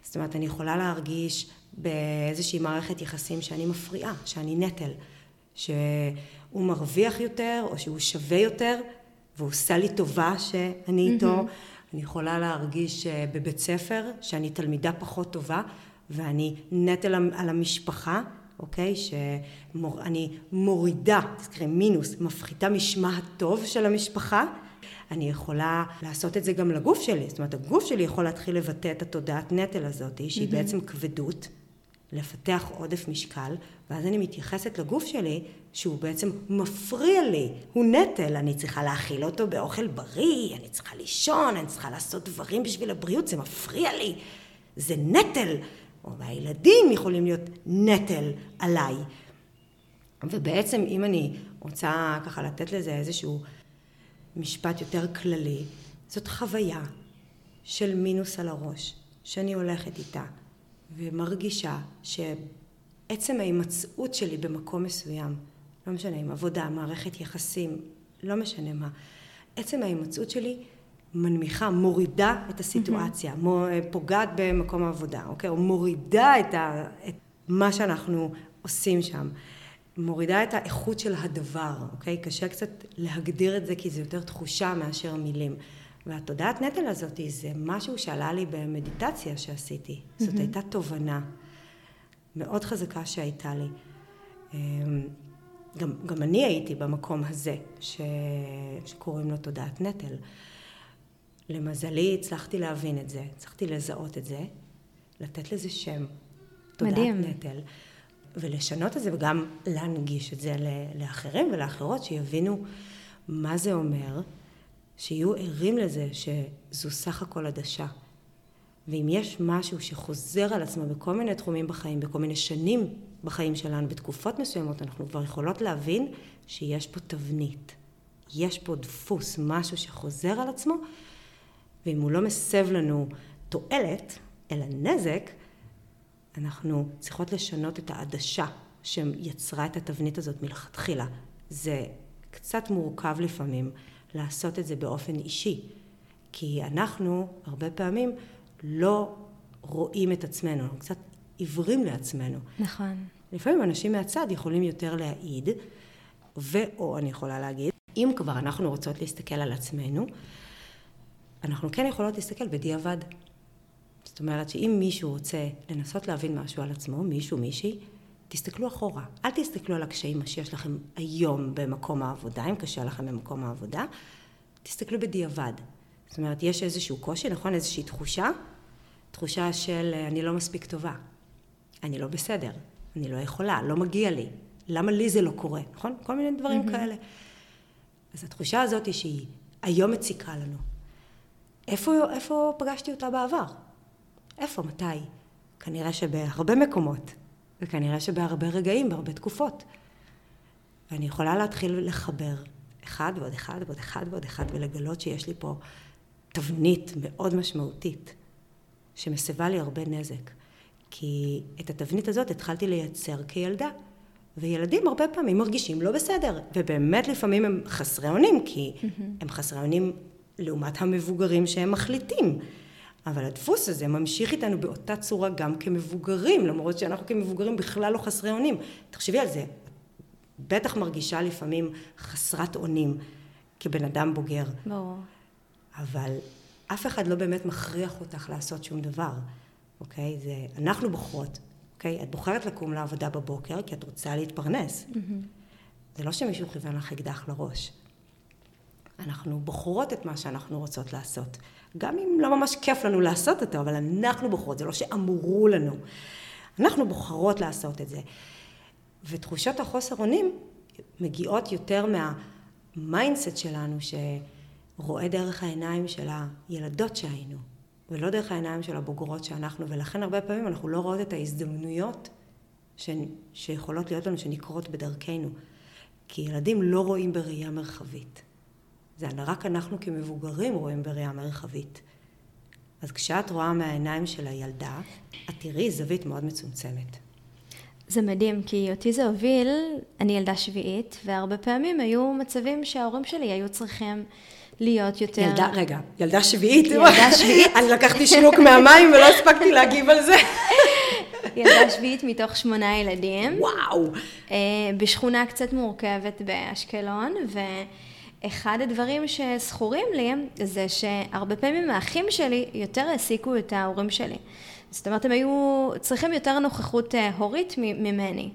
זאת אומרת, אני יכולה להרגיש באיזושהי מערכת יחסים שאני מפריעה, שאני נטל, שהוא מרוויח יותר או שהוא שווה יותר והוא עושה לי טובה שאני איתו. Mm-hmm. אני יכולה להרגיש אה, בבית ספר שאני תלמידה פחות טובה ואני נטל על המשפחה, אוקיי? שאני מורידה, תזכרי, מינוס, מפחיתה משמה הטוב של המשפחה. אני יכולה לעשות את זה גם לגוף שלי, זאת אומרת הגוף שלי יכול להתחיל לבטא את התודעת נטל הזאת, שהיא mm-hmm. בעצם כבדות, לפתח עודף משקל, ואז אני מתייחסת לגוף שלי שהוא בעצם מפריע לי, הוא נטל, אני צריכה להאכיל אותו באוכל בריא, אני צריכה לישון, אני צריכה לעשות דברים בשביל הבריאות, זה מפריע לי, זה נטל, או הילדים יכולים להיות נטל עליי. ובעצם אם אני רוצה ככה לתת לזה איזשהו משפט יותר כללי, זאת חוויה של מינוס על הראש, שאני הולכת איתה, ומרגישה שעצם ההימצאות שלי במקום מסוים, לא משנה אם עבודה, מערכת יחסים, לא משנה מה, עצם ההימצאות שלי מנמיכה, מורידה את הסיטואציה, mm-hmm. פוגעת במקום העבודה, אוקיי? או מורידה את, ה, את מה שאנחנו עושים שם. מורידה את האיכות של הדבר, אוקיי? קשה קצת להגדיר את זה כי זה יותר תחושה מאשר מילים. והתודעת נטל הזאת זה משהו שעלה לי במדיטציה שעשיתי. Mm-hmm. זאת הייתה תובנה מאוד חזקה שהייתה לי. אמ, גם, גם אני הייתי במקום הזה ש... שקוראים לו תודעת נטל. למזלי הצלחתי להבין את זה, הצלחתי לזהות את זה, לתת לזה שם. תודעת מדהים. נטל. ולשנות את זה וגם להנגיש את זה לאחרים ולאחרות שיבינו מה זה אומר, שיהיו ערים לזה שזו סך הכל עדשה. ואם יש משהו שחוזר על עצמו בכל מיני תחומים בחיים, בכל מיני שנים בחיים שלנו, בתקופות מסוימות, אנחנו כבר יכולות להבין שיש פה תבנית. יש פה דפוס, משהו שחוזר על עצמו, ואם הוא לא מסב לנו תועלת, אלא נזק, אנחנו צריכות לשנות את העדשה שיצרה את התבנית הזאת מלכתחילה. זה קצת מורכב לפעמים לעשות את זה באופן אישי, כי אנחנו הרבה פעמים לא רואים את עצמנו, אנחנו קצת עיוורים לעצמנו. נכון. לפעמים אנשים מהצד יכולים יותר להעיד, ואו אני יכולה להגיד, אם כבר אנחנו רוצות להסתכל על עצמנו, אנחנו כן יכולות להסתכל בדיעבד. זאת אומרת שאם מישהו רוצה לנסות להבין משהו על עצמו, מישהו, מישהי, תסתכלו אחורה. אל תסתכלו על הקשיים שיש לכם היום במקום העבודה, אם קשה לכם במקום העבודה, תסתכלו בדיעבד. זאת אומרת, יש איזשהו קושי, נכון? איזושהי תחושה, תחושה של אני לא מספיק טובה, אני לא בסדר, אני לא יכולה, לא מגיע לי, למה לי זה לא קורה, נכון? כל מיני דברים mm-hmm. כאלה. אז התחושה הזאת היא שהיא היום מציקה לנו. איפה, איפה פגשתי אותה בעבר? איפה, מתי? כנראה שבהרבה מקומות, וכנראה שבהרבה רגעים, בהרבה תקופות. ואני יכולה להתחיל לחבר אחד ועוד אחד ועוד אחד ועוד אחד, ולגלות שיש לי פה תבנית מאוד משמעותית, שמסבה לי הרבה נזק. כי את התבנית הזאת התחלתי לייצר כילדה. וילדים הרבה פעמים מרגישים לא בסדר, ובאמת לפעמים הם חסרי אונים, כי mm-hmm. הם חסרי אונים לעומת המבוגרים שהם מחליטים. אבל הדפוס הזה ממשיך איתנו באותה צורה גם כמבוגרים, למרות שאנחנו כמבוגרים בכלל לא חסרי אונים. תחשבי על זה, בטח מרגישה לפעמים חסרת אונים כבן אדם בוגר. ברור. אבל אף אחד לא באמת מכריח אותך לעשות שום דבר, אוקיי? זה, אנחנו בוחרות, אוקיי? את בוחרת לקום לעבודה בבוקר כי את רוצה להתפרנס. Mm-hmm. זה לא שמישהו כיוון לך אקדח לראש. אנחנו בוחרות את מה שאנחנו רוצות לעשות. גם אם לא ממש כיף לנו לעשות אותו, אבל אנחנו בוחרות, זה לא שאמרו לנו. אנחנו בוחרות לעשות את זה. ותחושות החוסר אונים מגיעות יותר מה mindset שלנו שרואה דרך העיניים של הילדות שהיינו, ולא דרך העיניים של הבוגרות שאנחנו, ולכן הרבה פעמים אנחנו לא רואות את ההזדמנויות ש... שיכולות להיות לנו, שנקרות בדרכנו. כי ילדים לא רואים בראייה מרחבית. זה רק אנחנו כמבוגרים רואים בראייה מרחבית. אז כשאת רואה מהעיניים של הילדה, את תראי זווית מאוד מצומצמת. זה מדהים, כי אותי זה הוביל, אני ילדה שביעית, והרבה פעמים היו מצבים שההורים שלי היו צריכים להיות יותר... ילדה, רגע, ילדה שביעית? ילדה שביעית. אני לקחתי שינוק מהמים ולא הספקתי להגיב על זה. ילדה שביעית מתוך שמונה ילדים. וואו. אה, בשכונה קצת מורכבת באשקלון, ואחד הדברים שזכורים לי זה שהרבה פעמים האחים שלי יותר העסיקו את ההורים שלי. זאת אומרת, הם היו צריכים יותר נוכחות אה, הורית ממני.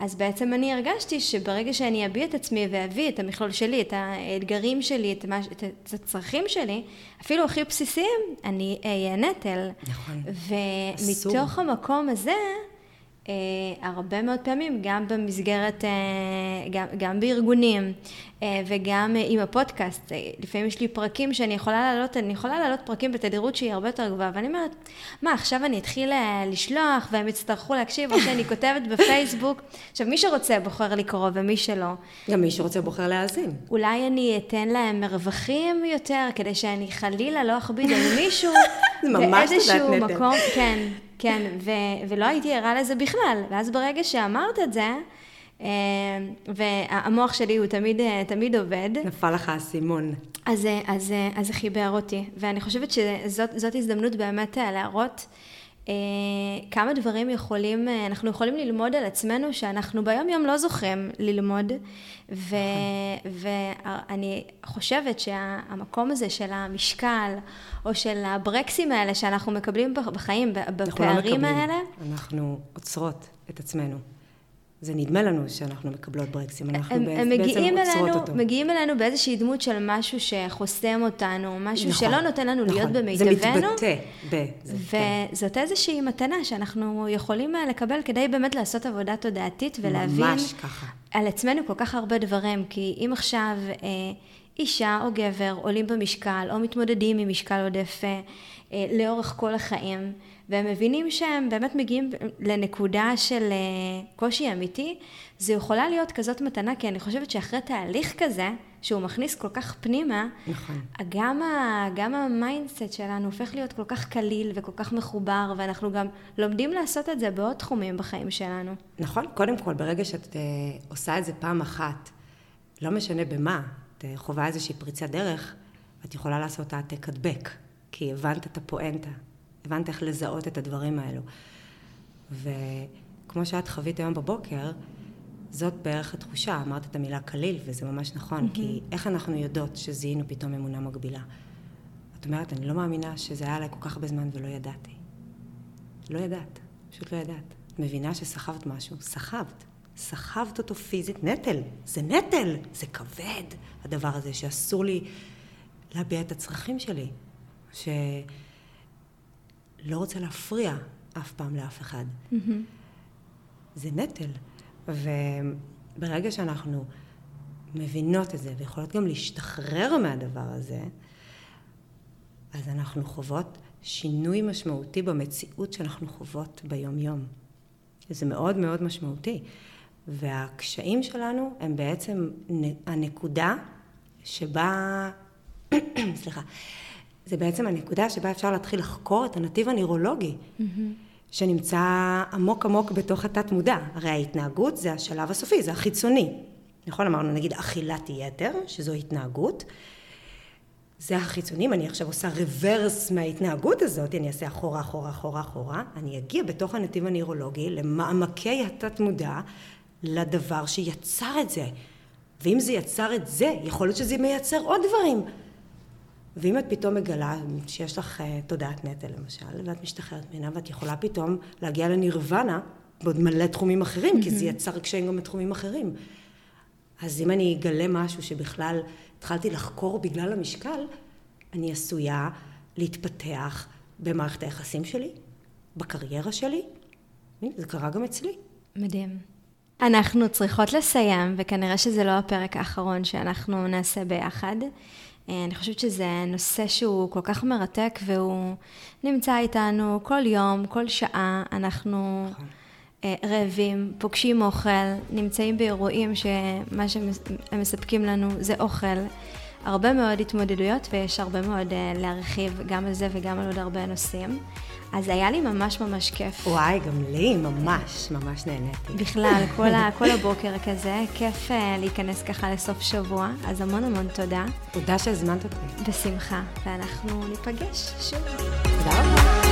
אז בעצם אני הרגשתי שברגע שאני אביע את עצמי ואביא את המכלול שלי, את האתגרים שלי, את, מה, את, הצרכים שלי, אפילו הכי בסיסיים, אני אהיה נטל. נכון. ומתוך אסור. המקום הזה, אה, הרבה מאוד פעמים, גם במסגרת, אה, גם, גם בארגונים וגם אה, עם הפודקאסט, אה, לפעמים יש לי פרקים שאני יכולה להעלות, אני יכולה להעלות פרקים בתדירות שהיא הרבה יותר גבוהה, ואני אומרת, מה, עכשיו אני אתחיל אה, לשלוח והם יצטרכו להקשיב, או שאני כותבת בפייסבוק. עכשיו, מי שרוצה בוחר לקרוא ומי שלא. גם מי שרוצה בוחר להאזין. אולי אני אתן להם מרווחים יותר, כדי שאני חלילה לא אכביד על מישהו. באיזשהו. מקום, כן, כן, ו- ולא הייתי ערה לזה בכלל. ואז ברגע שאמרת את זה, אה, והמוח שלי הוא תמיד, אה, תמיד עובד, נפל לך האסימון. אז, אה, אז, אה, אז זה חיבר אותי. ואני חושבת שזאת זאת הזדמנות באמת להראות כמה דברים יכולים, אנחנו יכולים ללמוד על עצמנו שאנחנו ביום יום לא זוכרים ללמוד. ו, ואני חושבת שהמקום הזה של המשקל, או של הברקסים האלה שאנחנו מקבלים בחיים, אנחנו לא בפערים מקבלים. האלה, אנחנו עוצרות את עצמנו. זה נדמה לנו שאנחנו מקבלות ברקסים, אנחנו הם, בעצ- הם בעצם מגיעים עוצרות אלינו, אותו. מגיעים אלינו באיזושהי דמות של משהו שחוסם אותנו, משהו נכון, שלא נותן לנו להיות נכון. במיטבנו. זה מתבטא ב... זה, כן. וזאת איזושהי מתנה שאנחנו יכולים אה, לקבל כדי באמת לעשות עבודה תודעתית ולהבין ממש ככה. על עצמנו כל כך הרבה דברים. כי אם עכשיו אה, אישה או גבר עולים במשקל או מתמודדים עם משקל עודף אה, אה, לאורך כל החיים, והם מבינים שהם באמת מגיעים לנקודה של אה, קושי אמיתי, זה יכולה להיות כזאת מתנה, כי אני חושבת שאחרי תהליך כזה, שהוא מכניס כל כך פנימה, נכון. גם, ה, גם ה mindset שלנו הופך להיות כל כך קליל וכל כך מחובר, ואנחנו גם לומדים לעשות את זה בעוד תחומים בחיים שלנו. נכון, קודם כל, ברגע שאת אה, עושה את זה פעם אחת, לא משנה במה, את אה, חווה איזושהי פריצת דרך, את יכולה לעשות העתק הדבק, כי הבנת את הפואנטה, הבנת איך לזהות את הדברים האלו. וכמו שאת חווית היום בבוקר, זאת בערך התחושה, אמרת את המילה קליל, וזה ממש נכון, כי איך אנחנו יודעות שזיהינו פתאום אמונה מגבילה? את אומרת, אני לא מאמינה שזה היה עליי כל כך הרבה זמן ולא ידעתי. לא ידעת, פשוט לא ידעת. מבינה שסחבת משהו, סחבת. סחבת אותו פיזית, נטל. זה נטל, זה כבד, הדבר הזה, שאסור לי להביע את הצרכים שלי. שלא רוצה להפריע אף פעם לאף אחד. זה נטל. וברגע שאנחנו מבינות את זה, ויכולות גם להשתחרר מהדבר הזה, אז אנחנו חוות שינוי משמעותי במציאות שאנחנו חוות ביום-יום. זה מאוד מאוד משמעותי. והקשיים שלנו הם בעצם הנקודה שבה, סליחה, זה בעצם הנקודה שבה אפשר להתחיל לחקור את הנתיב הנוירולוגי, שנמצא עמוק עמוק בתוך התת מודע. הרי ההתנהגות זה השלב הסופי, זה החיצוני. נכון? אמרנו נגיד אכילת יתר, שזו התנהגות. זה החיצוני, אם אני עכשיו עושה רוורס מההתנהגות הזאת, אני אעשה אחורה, אחורה, אחורה, אחורה, אני אגיע בתוך הנתיב הנוירולוגי למעמקי התת מודע, לדבר שיצר את זה. ואם זה יצר את זה, יכול להיות שזה מייצר עוד דברים. ואם את פתאום מגלה שיש לך uh, תודעת נטל למשל, ואת משתחררת ממנה, ואת יכולה פתאום להגיע לנירוונה בעוד מלא תחומים אחרים, כי זה יצר קשיים גם בתחומים אחרים. אז אם אני אגלה משהו שבכלל התחלתי לחקור בגלל המשקל, אני עשויה להתפתח במערכת היחסים שלי, בקריירה שלי. זה קרה גם אצלי. מדהים. אנחנו צריכות לסיים, וכנראה שזה לא הפרק האחרון שאנחנו נעשה ביחד. אה, אני חושבת שזה נושא שהוא כל כך מרתק, והוא נמצא איתנו כל יום, כל שעה. אנחנו אה, רעבים, פוגשים אוכל, נמצאים באירועים שמה שהם מספקים לנו זה אוכל. הרבה מאוד התמודדויות, ויש הרבה מאוד אה, להרחיב גם על זה וגם על עוד הרבה נושאים. אז היה לי ממש ממש כיף. וואי, גם לי ממש ממש נהניתי. בכלל, כל, ה, כל הבוקר כזה, כיף uh, להיכנס ככה לסוף שבוע, אז המון המון תודה. תודה שהזמנת אותי. בשמחה, ואנחנו ניפגש שוב. תודה רבה.